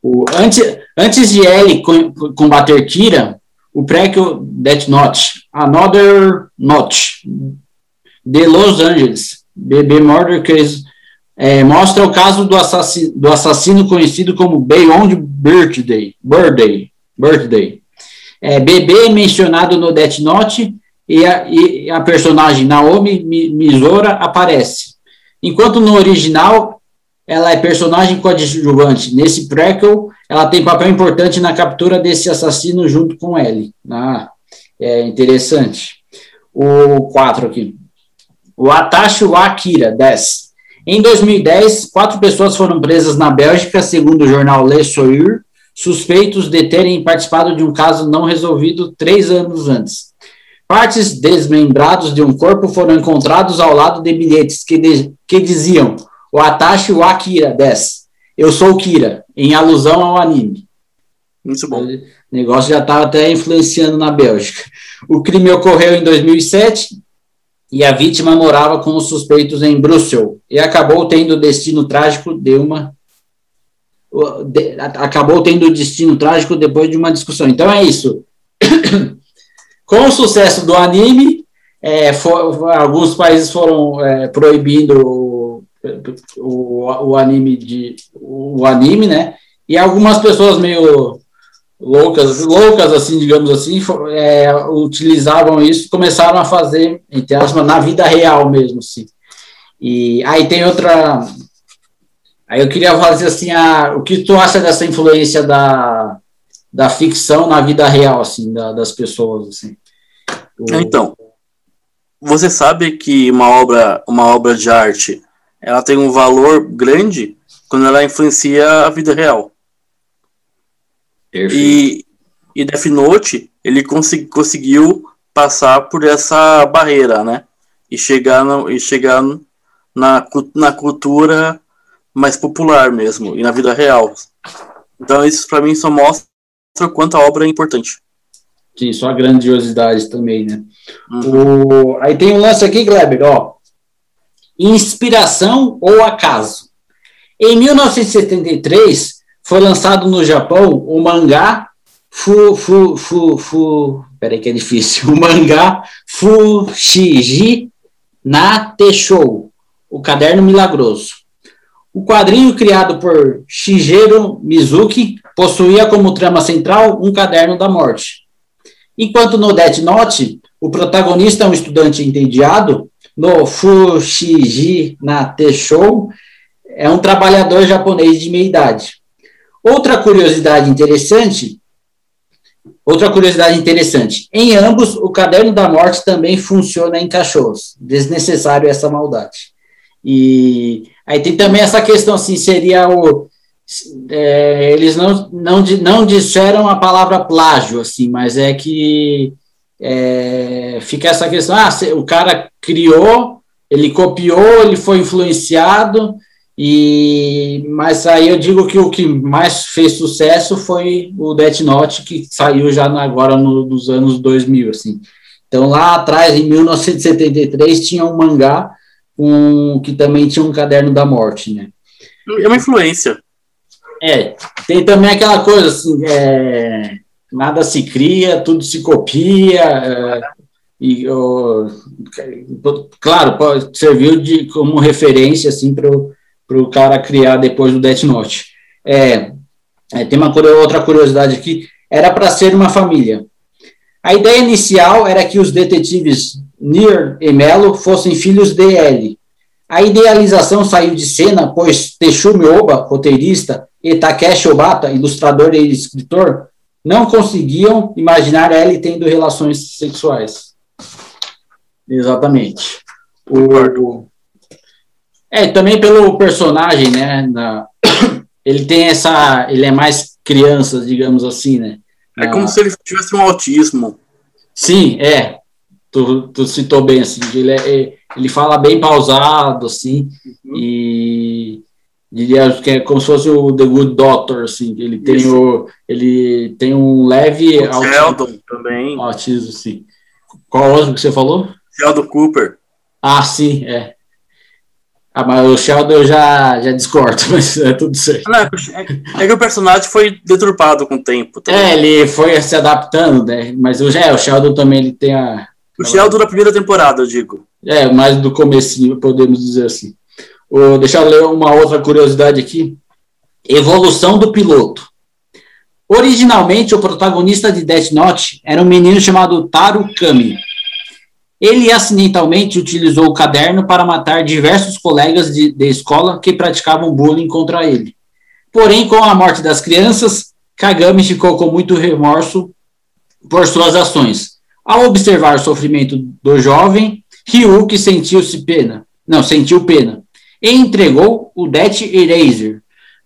O, antes, antes de L combater Kira, o Prequel Death Note, Another Note, de Los Angeles, BB Murder Case é, mostra o caso do assassino, do assassino conhecido como Beyond Birthday. Birthday, birthday. É, bebê mencionado no Death Note e a, e a personagem Naomi Mizora aparece. Enquanto no original ela é personagem coadjuvante. Nesse prequel, ela tem papel importante na captura desse assassino junto com ele. Ah, é interessante. O 4 aqui. O Atashi Akira, 10. Em 2010, quatro pessoas foram presas na Bélgica, segundo o jornal Le Soir, suspeitos de terem participado de um caso não resolvido três anos antes. Partes desmembrados de um corpo foram encontrados ao lado de bilhetes que, de, que diziam o Atashi Wakira 10. Eu sou o Kira, em alusão ao anime. Muito bom. O negócio já estava até influenciando na Bélgica. O crime ocorreu em 2007 e a vítima morava com os suspeitos em Bruxelas e acabou tendo o destino trágico de uma de, acabou tendo o destino trágico depois de uma discussão. Então é isso. [COUGHS] com o sucesso do anime, é, for, alguns países foram é, proibindo o, o, anime de o anime, né? E algumas pessoas meio loucas, loucas assim, digamos assim, é, utilizavam isso, começaram a fazer, entre na vida real mesmo, assim. E aí tem outra. Aí eu queria fazer assim, a, o que tu acha dessa influência da, da ficção na vida real, assim, da, das pessoas, assim? O... Então, você sabe que uma obra, uma obra de arte, ela tem um valor grande quando ela influencia a vida real. E, e Death Note, ele consegui, conseguiu passar por essa barreira, né? E chegar, no, e chegar na, na cultura mais popular mesmo, e na vida real. Então isso para mim só mostra o quanto a obra é importante. Sim, só a grandiosidade também, né? Uhum. O... Aí tem um lance aqui, Kleber, ó. Inspiração ou acaso? Em 1973, foi lançado no Japão o mangá Fu, Fu, Fu, Fu, peraí que é difícil, [LAUGHS] o mangá Fushigi na Teshou, o caderno milagroso. O quadrinho criado por Shigeru Mizuki possuía como trama central um caderno da morte. Enquanto no Death Note, o protagonista é um estudante entediado, no Fushigi na Teshou é um trabalhador japonês de meia idade. Outra curiosidade interessante, outra curiosidade interessante, em ambos o caderno da morte também funciona em cachorros. Desnecessário essa maldade. E aí tem também essa questão assim, seria o é, eles não, não, não disseram a palavra plágio, assim, mas é que é, fica essa questão, ah, o cara criou, ele copiou, ele foi influenciado, e, mas aí eu digo que o que mais fez sucesso foi o Death Note, que saiu já agora no, nos anos 2000, assim. Então, lá atrás, em 1973, tinha um mangá um, que também tinha um caderno da morte, né? É uma influência. É, tem também aquela coisa assim, é, nada se cria, tudo se copia, é, e, oh, claro, serviu de, como referência, assim, para o cara criar depois do Death Note. É, é, tem uma outra curiosidade aqui, era para ser uma família. A ideia inicial era que os detetives Nier e Melo fossem filhos de Ellie. A idealização saiu de cena, pois Teshumi Oba, roteirista, e Takeshi Obata, ilustrador e escritor, não conseguiam imaginar Ellie tendo relações sexuais. Exatamente. O, é, também pelo personagem, né? Na, [COUGHS] ele tem essa. Ele é mais criança, digamos assim, né? É como se ele tivesse um autismo. Sim, é. Tu, tu citou bem, assim. Ele, é, ele fala bem pausado, assim. Uhum. E diria que é como se fosse o The Good Doctor, assim. Ele tem, o, ele tem um leve. O autismo, Sheldon também. Autismo, sim. Qual outro que você falou? Sheldon Cooper. Ah, sim, é. Ah, mas o Sheldon eu já, já discordo, [LAUGHS] mas é tudo certo. É, é, que o personagem foi deturpado com o tempo. Também. É, ele foi se adaptando, né? Mas o, é, o Sheldon também ele tem a. O Sheldon da primeira temporada, eu digo. É, mais do comecinho, podemos dizer assim. O, deixa eu ler uma outra curiosidade aqui. Evolução do piloto. Originalmente, o protagonista de Death Note era um menino chamado Taro Kami ele acidentalmente utilizou o caderno para matar diversos colegas de, de escola que praticavam bullying contra ele. Porém, com a morte das crianças, Kagami ficou com muito remorso por suas ações. Ao observar o sofrimento do jovem, Ryuki sentiu-se pena, não, sentiu pena, e entregou o Death Eraser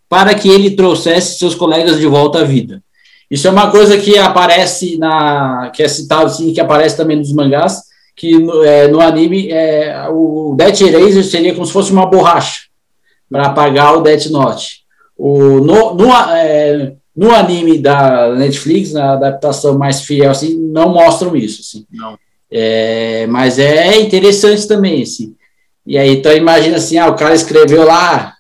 para que ele trouxesse seus colegas de volta à vida. Isso é uma coisa que aparece na, que é citado assim, que aparece também nos mangás, que no, é, no anime é, o Death Eraser seria como se fosse uma borracha para apagar o Death Note. O, no, no, é, no anime da Netflix, na adaptação mais fiel, assim, não mostram isso, assim. Não. É, mas é interessante também, assim. E aí, então imagina assim, ah, o cara escreveu lá,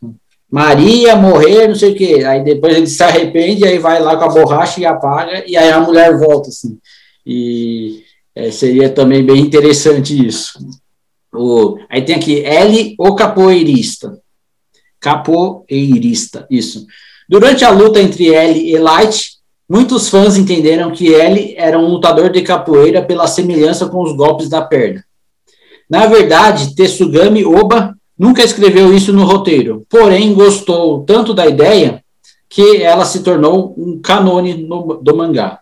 Maria morrer, não sei o quê. Aí depois ele se arrepende, aí vai lá com a borracha e apaga, e aí a mulher volta, assim. E é, seria também bem interessante isso. O, aí tem aqui, L, o capoeirista. Capoeirista, isso. Durante a luta entre L e Light, muitos fãs entenderam que L era um lutador de capoeira pela semelhança com os golpes da perna. Na verdade, Tetsugami Oba nunca escreveu isso no roteiro, porém gostou tanto da ideia que ela se tornou um canone no, do mangá.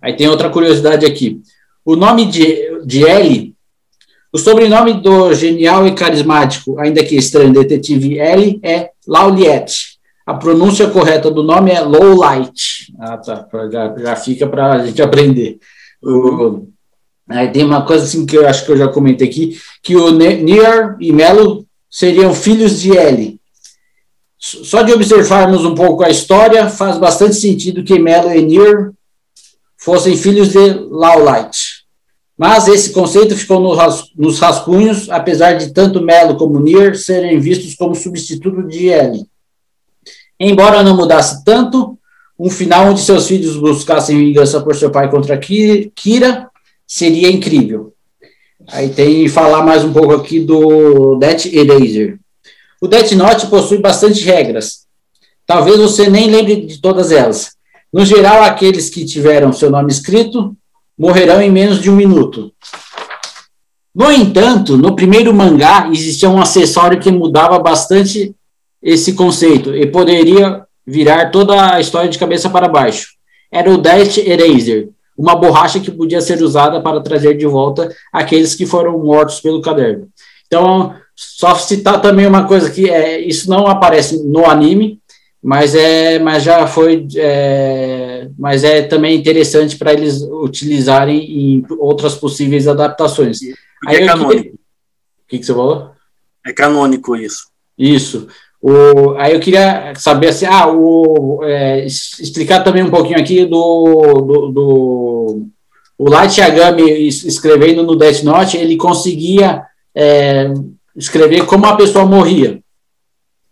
Aí tem outra curiosidade aqui. O nome de, de L, o sobrenome do genial e carismático, ainda que estranho, detetive L é Lauliette. A pronúncia correta do nome é Lowlight. Ah, tá. Já, já fica para a gente aprender. Aí tem uma coisa assim que eu acho que eu já comentei aqui, que o Nier e Melo seriam filhos de L. Só de observarmos um pouco a história, faz bastante sentido que Melo e Nier fossem filhos de Lowlight. Mas esse conceito ficou nos rascunhos, apesar de tanto Melo como Nier serem vistos como substituto de L. Embora não mudasse tanto, um final onde seus filhos buscassem vingança por seu pai contra Kira seria incrível. Aí tem falar mais um pouco aqui do Death Eraser. O Death Note possui bastante regras. Talvez você nem lembre de todas elas. No geral, aqueles que tiveram seu nome escrito morrerão em menos de um minuto. No entanto, no primeiro mangá existia um acessório que mudava bastante esse conceito e poderia virar toda a história de cabeça para baixo. Era o Death Eraser, uma borracha que podia ser usada para trazer de volta aqueles que foram mortos pelo caderno. Então, só citar também uma coisa que é, isso não aparece no anime, mas é, mas já foi, é, mas é também interessante para eles utilizarem em outras possíveis adaptações. Aí é canônico. O que, que você falou? É canônico isso. Isso. O, aí eu queria saber assim, ah, o, é, explicar também um pouquinho aqui do, do, do o Light Yagami escrevendo no Death Note, ele conseguia é, escrever como a pessoa morria.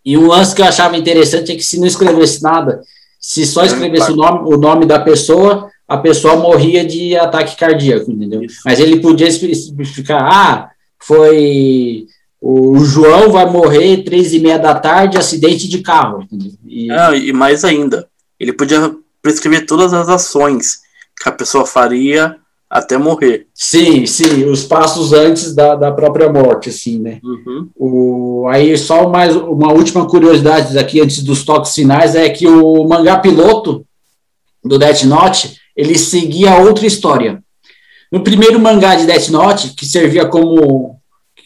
E um lance que eu achava interessante é que se não escrevesse nada, se só escrevesse o nome, o nome da pessoa, a pessoa morria de ataque cardíaco, entendeu? Isso. Mas ele podia especificar, ah, foi o João vai morrer três e meia da tarde, acidente de carro. Entendeu? E... Não, e mais ainda, ele podia prescrever todas as ações que a pessoa faria até morrer. Sim, sim, os passos antes da, da própria morte, assim, né? Uhum. O, aí só mais uma última curiosidade aqui antes dos toques finais é que o mangá piloto do Death Note ele seguia outra história. No primeiro mangá de Death Note, que servia como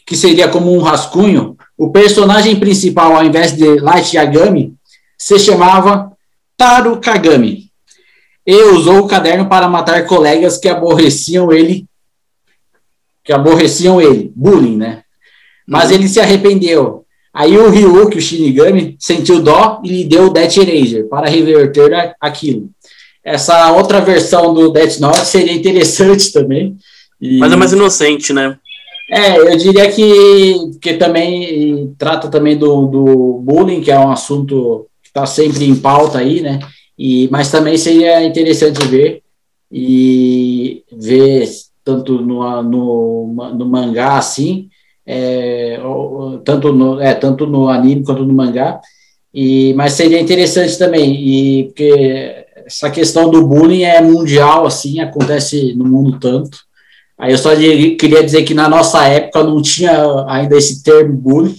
que seria como um rascunho, o personagem principal, ao invés de Light Yagami, se chamava Taru Kagami e usou o caderno para matar colegas que aborreciam ele, que aborreciam ele, bullying, né? Mas uhum. ele se arrependeu. Aí o Ryuk, o Shinigami, sentiu dó e lhe deu o Death Eraser para reverter aquilo. Essa outra versão do Death Note seria interessante [LAUGHS] também. E... Mas é mais inocente, né? É, eu diria que, que também trata também do, do bullying, que é um assunto que está sempre em pauta aí, né? E, mas também seria interessante ver e ver tanto no, no, no mangá assim, é, tanto, no, é, tanto no anime quanto no mangá, e, mas seria interessante também, e porque essa questão do bullying é mundial, assim, acontece no mundo tanto. Aí eu só queria dizer que na nossa época não tinha ainda esse termo bullying.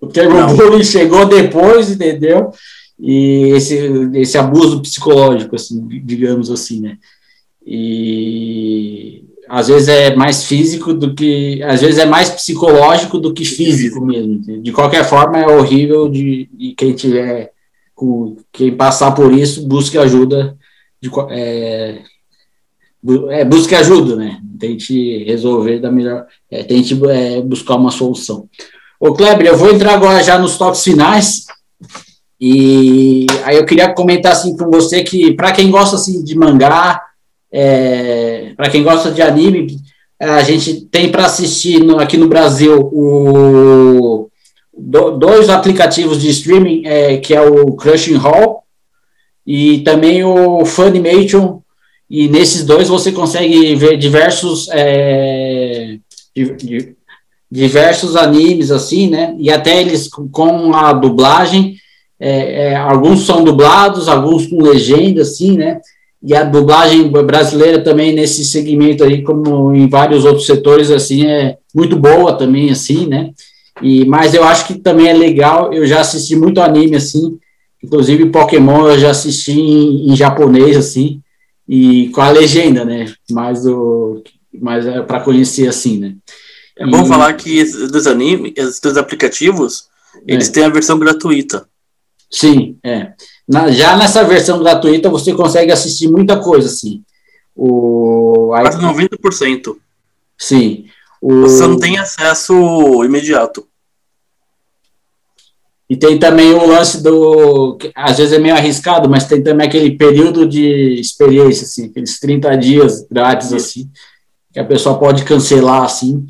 O termo não. bullying chegou depois, entendeu? E esse, esse abuso psicológico, assim, digamos assim, né? E às vezes é mais físico do que, às vezes é mais psicológico do que físico mesmo. De qualquer forma, é horrível de, de quem tiver, quem passar por isso, busque ajuda, de, é, é, busque ajuda, né? Tente resolver da melhor, é, tente é, buscar uma solução. Ô Kleber, eu vou entrar agora já nos toques finais E aí eu queria comentar assim com você que para quem gosta assim de mangá, é, para quem gosta de anime, a gente tem para assistir no, aqui no Brasil o, do, dois aplicativos de streaming, é, que é o Crushing Hall e também o Funimation. E nesses dois você consegue ver diversos é, diversos animes assim, né? E até eles com a dublagem, é, é, alguns são dublados, alguns com legenda, assim, né? E a dublagem brasileira também nesse segmento aí, como em vários outros setores, assim, é muito boa também, assim, né? E, mas eu acho que também é legal, eu já assisti muito anime, assim, inclusive Pokémon eu já assisti em, em japonês, assim, e com a legenda, né? Mas, o, mas é para conhecer, assim, né? É bom e... falar que dos animes, dos aplicativos, eles é. têm a versão gratuita. Sim, é. Na, já nessa versão gratuita você consegue assistir muita coisa, assim. O, Quase 90%. Sim. O... Você não tem acesso imediato. E tem também o lance do. Às vezes é meio arriscado, mas tem também aquele período de experiência, assim, aqueles 30 dias grátis, assim, que a pessoa pode cancelar, assim.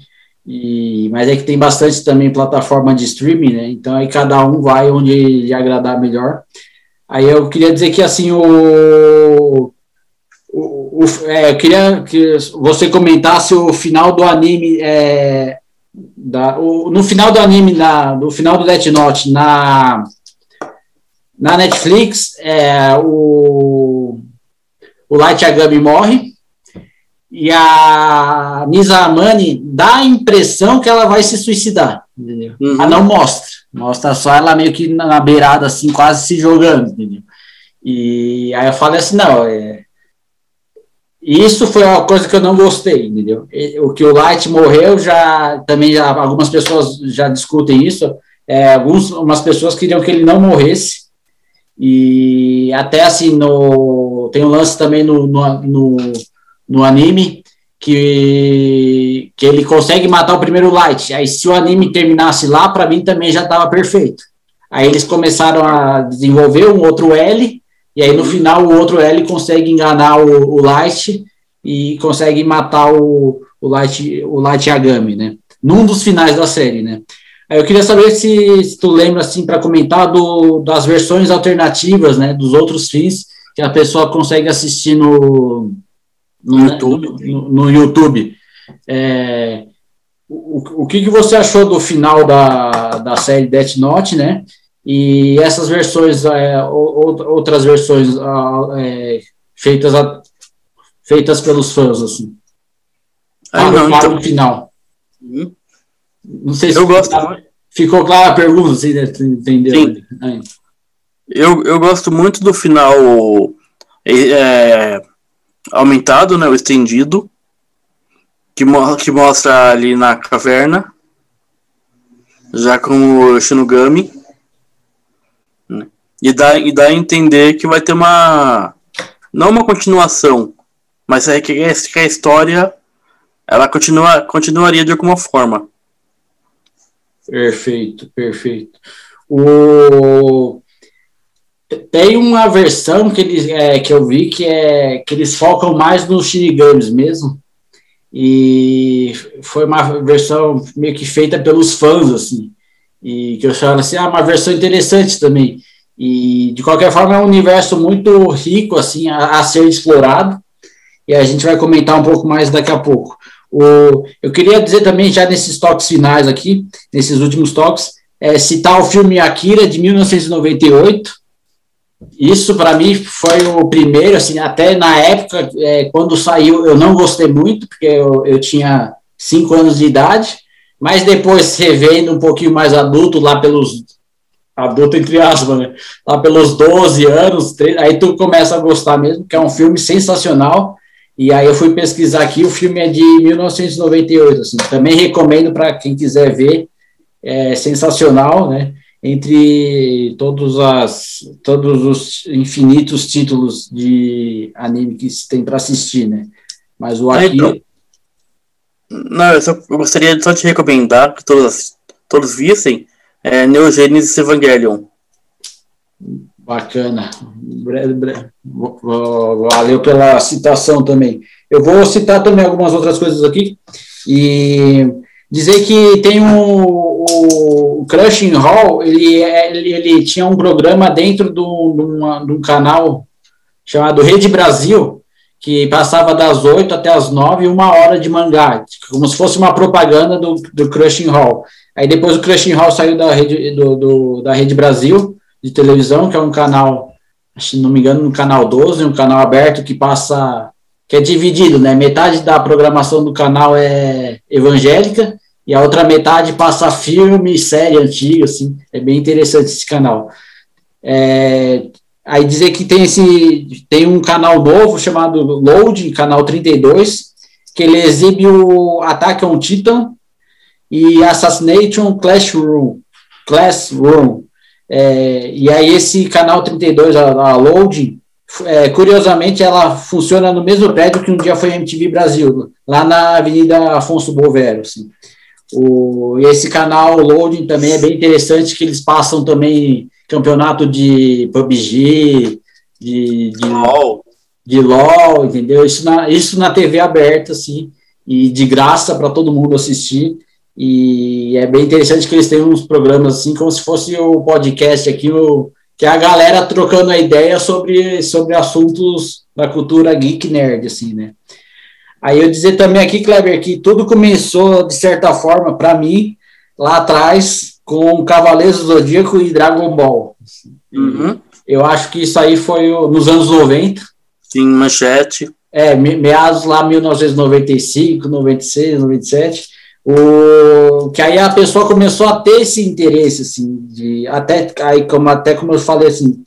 E, mas é que tem bastante também plataforma de streaming, né? Então aí cada um vai onde lhe agradar melhor. Aí eu queria dizer que assim o, o, o é, eu queria que você comentasse o final do anime é, da, o, no final do anime na, no final do Death Note na na Netflix é, o o Light Yagami morre e a Nizamani dá a impressão que ela vai se suicidar, entendeu? Uhum. Mas não mostra. Mostra só ela meio que na beirada, assim, quase se jogando, entendeu? E aí eu falei assim, não, é... Isso foi uma coisa que eu não gostei, entendeu? O que o Light morreu, já também já, algumas pessoas já discutem isso. É, algumas pessoas queriam que ele não morresse. E até assim, no, tem um lance também no, no, no no anime que, que ele consegue matar o primeiro Light. Aí, se o anime terminasse lá, para mim também já estava perfeito. Aí eles começaram a desenvolver um outro L, e aí no final o outro L consegue enganar o, o Light e consegue matar o, o, Light, o Light Yagami, né? Num dos finais da série, né? Aí eu queria saber se, se tu lembra, assim, para comentar do, das versões alternativas, né? Dos outros fins que a pessoa consegue assistir no, no YouTube. No, no YouTube. É, o, o que, que você achou do final da, da série Death Note, né? E essas versões, é, outras versões é, feitas, a, feitas pelos fãs, assim. Ah, não, então... no final. Hum? Não sei se eu gosto. ficou clara a pergunta, você entendeu? Sim. Eu, eu gosto muito do final é, aumentado, né, o estendido, que, mo que mostra ali na caverna, já com o Shinigami, né, e dá, e dá a entender que vai ter uma, não uma continuação, mas é que, que a história, ela continua, continuaria de alguma forma. Perfeito, perfeito. O tem uma versão que, eles, é, que eu vi que, é, que eles focam mais nos Shinigamis mesmo. E foi uma versão meio que feita pelos fãs, assim. E que eu chamo assim, ah, uma versão interessante também. E de qualquer forma é um universo muito rico, assim, a, a ser explorado. E a gente vai comentar um pouco mais daqui a pouco. O, eu queria dizer também, já nesses toques finais aqui, nesses últimos toques, é, citar o filme Akira de 1998, isso para mim foi o primeiro, assim, até na época, é, quando saiu, eu não gostei muito, porque eu, eu tinha cinco anos de idade, mas depois revendo um pouquinho mais adulto, lá pelos adulto entre aspas, né? Lá pelos 12 anos, 13, aí tu começa a gostar mesmo, que é um filme sensacional. E aí eu fui pesquisar aqui, o filme é de 1998, assim, também recomendo para quem quiser ver, é sensacional, né? Entre todos, as, todos os infinitos títulos de anime que se tem para assistir, né? Mas o aqui. Então, não, eu, só, eu gostaria só de recomendar que todos, todos vissem é, Neogênesis Evangelion. Bacana. Valeu pela citação também. Eu vou citar também algumas outras coisas aqui e dizer que tem um, o, Crushing Hall, ele, ele, ele tinha um programa dentro de um canal chamado Rede Brasil, que passava das 8 até as 9, uma hora de mangá, como se fosse uma propaganda do, do Crushing Hall. Aí depois o Crushing Hall saiu da Rede, do, do, da Rede Brasil, de televisão, que é um canal, se não me engano, no canal 12, um canal aberto que passa, que é dividido, né? Metade da programação do canal é evangélica e a outra metade passa filme, série antiga, assim, é bem interessante esse canal. É, aí dizer que tem esse, tem um canal novo chamado Load, canal 32, que ele exibe o Attack on Titan e Assassination Classroom, Classroom, é, e aí esse canal 32, a, a Load, é, curiosamente, ela funciona no mesmo prédio que um dia foi MTV Brasil, lá na Avenida Afonso Bovero. Assim. O, esse canal Loading também é bem interessante, que eles passam também campeonato de PUBG, de, de, LOL. de LOL, entendeu? Isso na, isso na TV aberta, assim, e de graça para todo mundo assistir. E é bem interessante que eles têm uns programas assim, como se fosse o podcast aqui, o, que é a galera trocando a ideia sobre, sobre assuntos da cultura geek nerd, assim, né? Aí eu dizer também aqui, Kleber, que tudo começou, de certa forma, para mim, lá atrás, com Cavaleiros do Zodíaco e Dragon Ball. Uhum. Eu acho que isso aí foi nos anos 90. Sim, manchete. É, meados lá 1995, 96, 97 o, que aí a pessoa começou a ter esse interesse, assim, de, até, aí, como, até como eu falei, assim,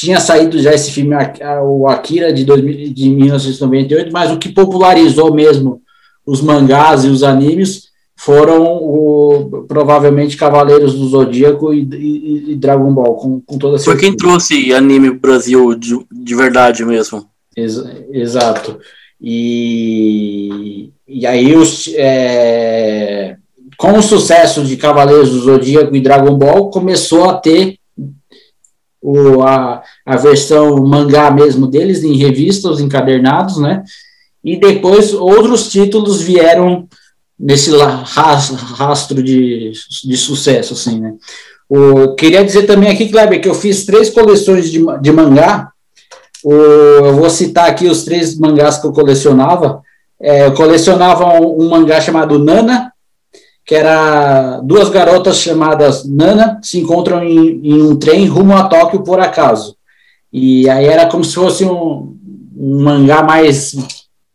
tinha saído já esse filme, o Akira, de, 2000, de 1998, mas o que popularizou mesmo os mangás e os animes foram o, provavelmente Cavaleiros do Zodíaco e, e, e Dragon Ball, com, com toda certeza. Foi quem trouxe anime pro Brasil de, de verdade mesmo. Ex, exato. E, e aí, os, é, com o sucesso de Cavaleiros do Zodíaco e Dragon Ball, começou a ter o, a, a versão mangá mesmo deles, em revistas, os encadernados, né? E depois outros títulos vieram nesse rastro de, de sucesso, assim, né? O, queria dizer também aqui, Kleber, que eu fiz três coleções de, de mangá o, eu vou citar aqui os três mangás que eu colecionava. É, eu colecionava um, um, mangá chamado Nana, que era duas garotas chamadas Nana se encontram em, em, um trem rumo a Tóquio por acaso. E aí era como se fosse um, um mangá mais,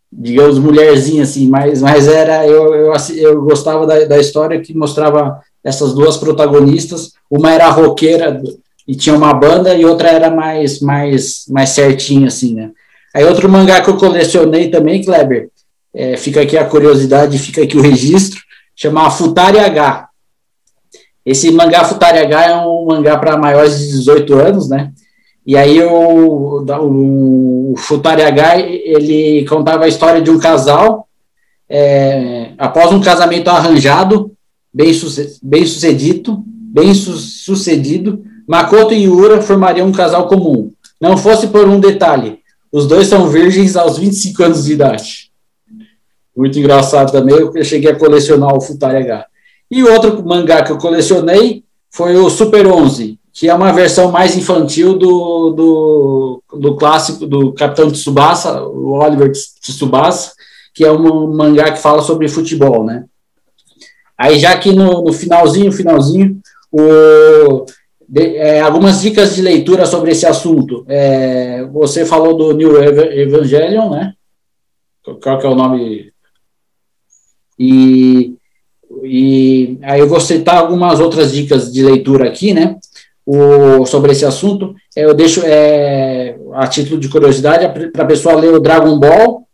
digamos, mulherzinha, assim, mas, mas era, eu, eu, eu gostava da, da história que mostrava essas duas protagonistas. Uma era roqueira, e tinha uma banda e outra era mais mais mais certinho assim, né? Aí outro mangá que eu colecionei também, Kleber, é, fica aqui a curiosidade, fica aqui o registro, chama Futari H. Esse mangá Futari H é um mangá para maiores de 18 anos, né? E aí o, o, o Futari H, ele contava a história de um casal é, após um casamento arranjado, bem, bem sucedido, bem su sucedido, Makoto e Yura formariam um casal comum. Não fosse por um detalhe: os dois são virgens aos 25 anos de idade. Muito engraçado também, eu cheguei a colecionar o Futari H. E outro mangá que eu colecionei foi o Super 11, que é uma versão mais infantil do, do, do clássico do Capitão Tsubasa, o Oliver Tsubasa, que é um mangá que fala sobre futebol, né? Aí já que no, no finalzinho, finalzinho, o, de, é, algumas dicas de leitura sobre esse assunto. É, você falou do New Evangelion, né? Qual que é o nome? E, e aí eu vou citar algumas outras dicas de leitura aqui, né? O, sobre esse assunto. Eu deixo é, a título de curiosidade para a pessoa ler o Dragon Ball,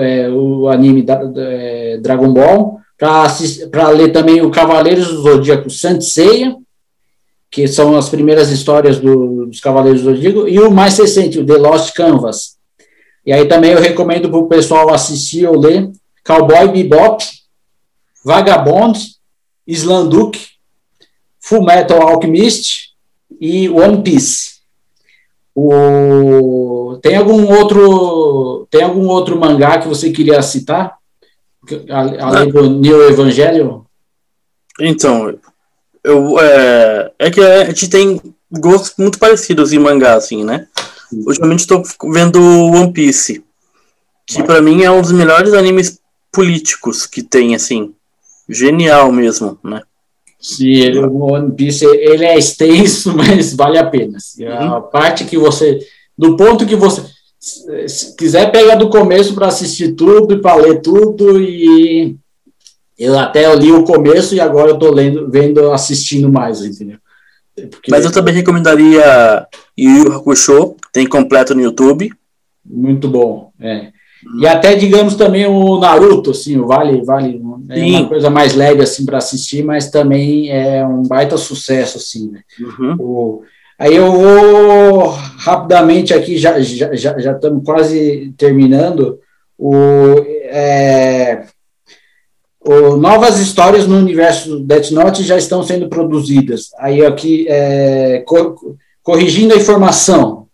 é, o anime da, é, Dragon Ball, para ler também o Cavaleiros do Zodíaco Seiya que são as primeiras histórias do, dos Cavaleiros do Zodíaco, e o mais recente, o The Lost Canvas. E aí também eu recomendo para o pessoal assistir ou ler Cowboy Bebop, Vagabond, Slanduk, Full Metal Alchemist e One Piece. O, tem algum outro tem algum outro mangá que você queria citar? Além do New Evangelho? Então, eu, é, é que a gente tem gostos muito parecidos em mangá, assim, né? Ultimamente estou vendo One Piece, que para mim é um dos melhores animes políticos que tem, assim. Genial mesmo, né? Sim, ele, o One Piece ele é extenso, [LAUGHS] mas vale a pena. Assim, uhum. A parte que você. Do ponto que você. Se quiser, pega do começo para assistir tudo e para ler tudo. E eu até li o começo e agora eu tô lendo, vendo, assistindo mais, entendeu? Porque... Mas eu também recomendaria Yu Yu Hakusho, tem completo no YouTube. Muito bom, é. E até, digamos, também o Naruto, assim, o Vale, vale é Sim. uma coisa mais leve, assim, para assistir, mas também é um baita sucesso, assim, né? Uhum. O, aí eu vou rapidamente aqui, já, já, já, já estamos quase terminando, o, é, o, novas histórias no universo Death Note já estão sendo produzidas. Aí aqui, é, co, corrigindo a informação,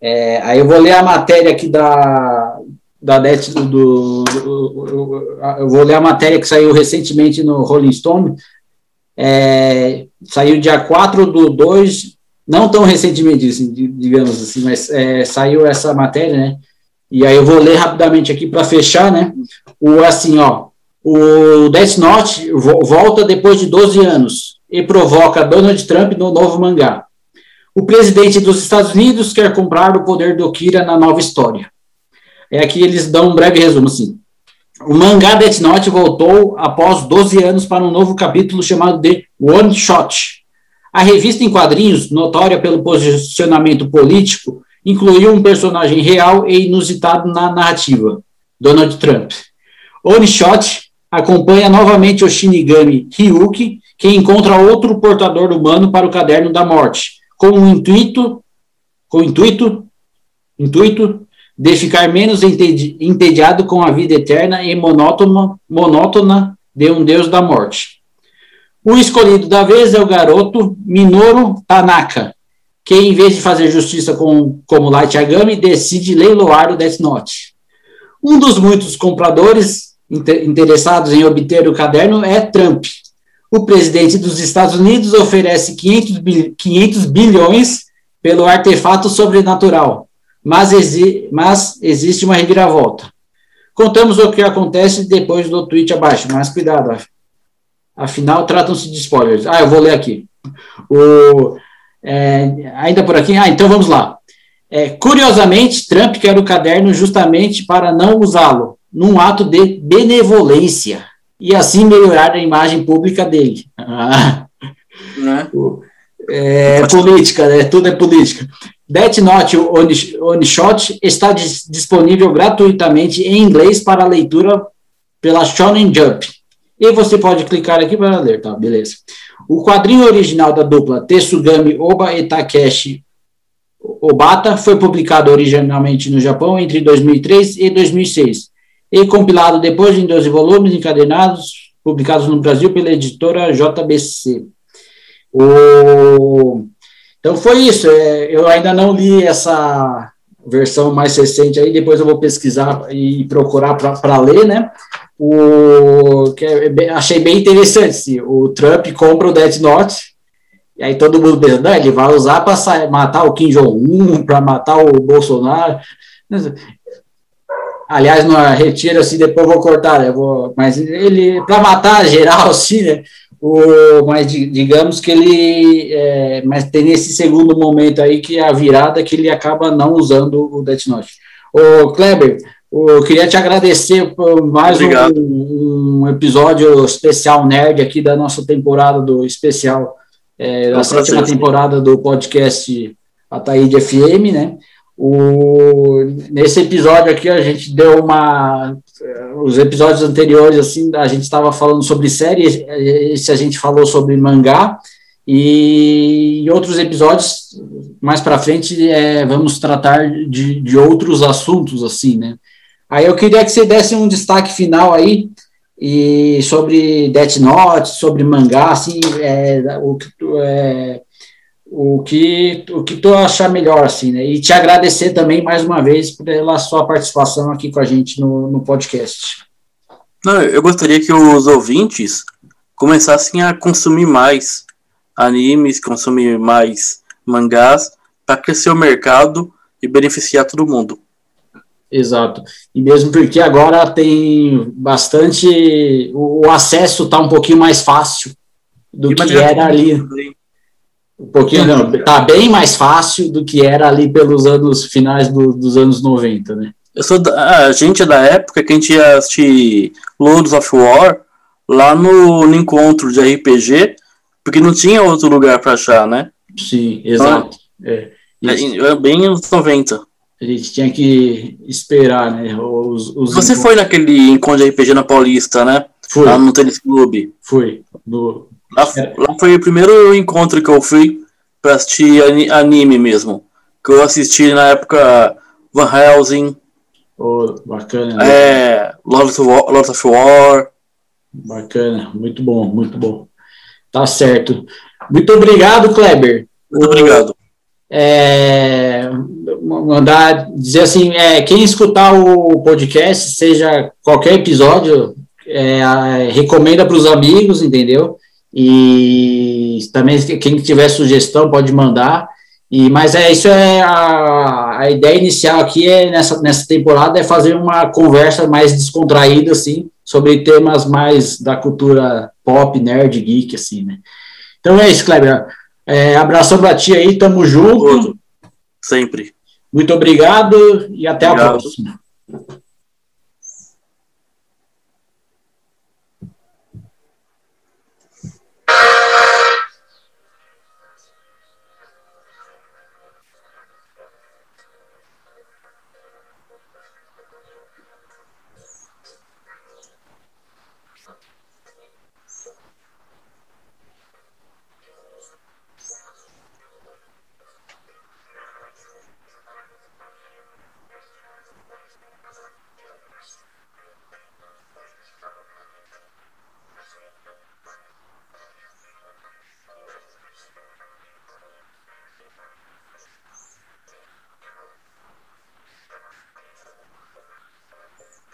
é, aí eu vou ler a matéria aqui da, da do, do, do, eu vou ler a matéria que saiu recentemente no Rolling Stone, é, saiu dia 4 do 2, não tão recentemente, assim, digamos assim, mas é, saiu essa matéria, né? E aí eu vou ler rapidamente aqui para fechar, né? O assim, ó, o Death Note volta depois de 12 anos e provoca Donald Trump no novo mangá. O presidente dos Estados Unidos quer comprar o poder do Kira na nova história. É aqui eles dão um breve resumo assim. O mangá Death Note voltou após 12 anos para um novo capítulo chamado de One Shot. A revista em quadrinhos, notória pelo posicionamento político, incluiu um personagem real e inusitado na narrativa, Donald Trump. One Shot acompanha novamente o Shinigami Ryuki, que encontra outro portador humano para o Caderno da Morte, com o intuito, com intuito, intuito de ficar menos entediado com a vida eterna e monótona, monótona de um deus da morte. O escolhido da vez é o garoto Minoru Tanaka, que em vez de fazer justiça com, como Light Yagami, decide leiloar o Death Note. Um dos muitos compradores interessados em obter o caderno é Trump, o presidente dos Estados Unidos oferece 500, 500 bilhões pelo artefato sobrenatural, mas, exi mas existe uma reviravolta. Contamos o que acontece depois do tweet abaixo, mas cuidado, afinal tratam-se de spoilers. Ah, eu vou ler aqui. O, é, ainda por aqui? Ah, então vamos lá. É, curiosamente, Trump quer o caderno justamente para não usá-lo, num ato de benevolência e assim melhorar a imagem pública dele. [LAUGHS] Ah. Né? É, política, né? tudo é política. Death Note One Shot está dis disponível gratuitamente em inglês para leitura pela Shonen Jump. E você pode clicar aqui para ler, tá? Beleza. O quadrinho original da dupla Tetsugami Oba e Takeshi Obata foi publicado originalmente no Japão entre 2003 e 2006 e compilado depois em 12 volumes encadenados, publicados no Brasil pela editora JBC. O... Então foi isso. É, eu ainda não li essa versão mais recente aí, depois eu vou pesquisar e procurar para ler, né? O que é, achei bem interessante. O Trump compra o Death Note, e aí todo mundo pensa, não, ele vai usar para matar o Kim Jong-un, para matar o Bolsonaro. Aliás, no retiro, assim, depois vou cortar, né? vou, mas ele, para matar geral, assim, né? O, mas digamos que ele, é, mas tem esse segundo momento aí que é a virada que ele acaba não usando o Death Note. O Kleber, eu queria te agradecer por mais um, um, episódio especial nerd aqui da nossa temporada do especial, é, da sétima temporada do podcast Ataíde FM, né? O, nesse episódio aqui a gente deu uma. Os episódios anteriores, assim, a gente estava falando sobre séries, esse a gente falou sobre mangá, e em outros episódios, mais para frente, é, vamos tratar de, de outros assuntos, assim, né? Aí eu queria que você desse um destaque final aí, e sobre Death Note, sobre mangá, assim, é, o, é, o que o que tu achar melhor, assim, né? E te agradecer também mais uma vez pela sua participação aqui com a gente no, no podcast. Não, eu gostaria que os ouvintes começassem a consumir mais animes, consumir mais mangás, para crescer o mercado e beneficiar todo mundo. Exato. E mesmo porque agora tem bastante. O, acesso está um pouquinho mais fácil do e que era ali. Um pouquinho, não, tá bem mais fácil do que era ali pelos anos finais do, dos anos 90, né? Eu sou da, a gente é da época que a gente ia assistir Lords of War lá no, no encontro de RPG, porque não tinha outro lugar para achar, né? Sim, exato. Então, é. É, é bem nos 90 a gente tinha que esperar, né? Os, os Você foi naquele encontro de RPG na Paulista, né? Fui. Lá no Tênis Clube. Fui. No... Lá, lá, foi o primeiro encontro que eu fui pra assistir anime mesmo. Que eu assisti na época Van Helsing. Oh, bacana. Né? É, Lords of, War, Lords of War. Bacana, muito bom, muito bom. Tá certo. Muito obrigado, Kleber. Muito obrigado é, mandar dizer assim, é, quem escutar o podcast, seja qualquer episódio, é, recomenda para os amigos, entendeu? E também quem tiver sugestão pode mandar. E, mas é isso é a, a ideia inicial aqui é nessa, nessa temporada é fazer uma conversa mais descontraída assim sobre temas mais da cultura pop, nerd, geek assim, né? Então é isso, Kleber. É, abração pra ti aí, tamo junto. Sempre. Muito obrigado e até obrigado. a próxima.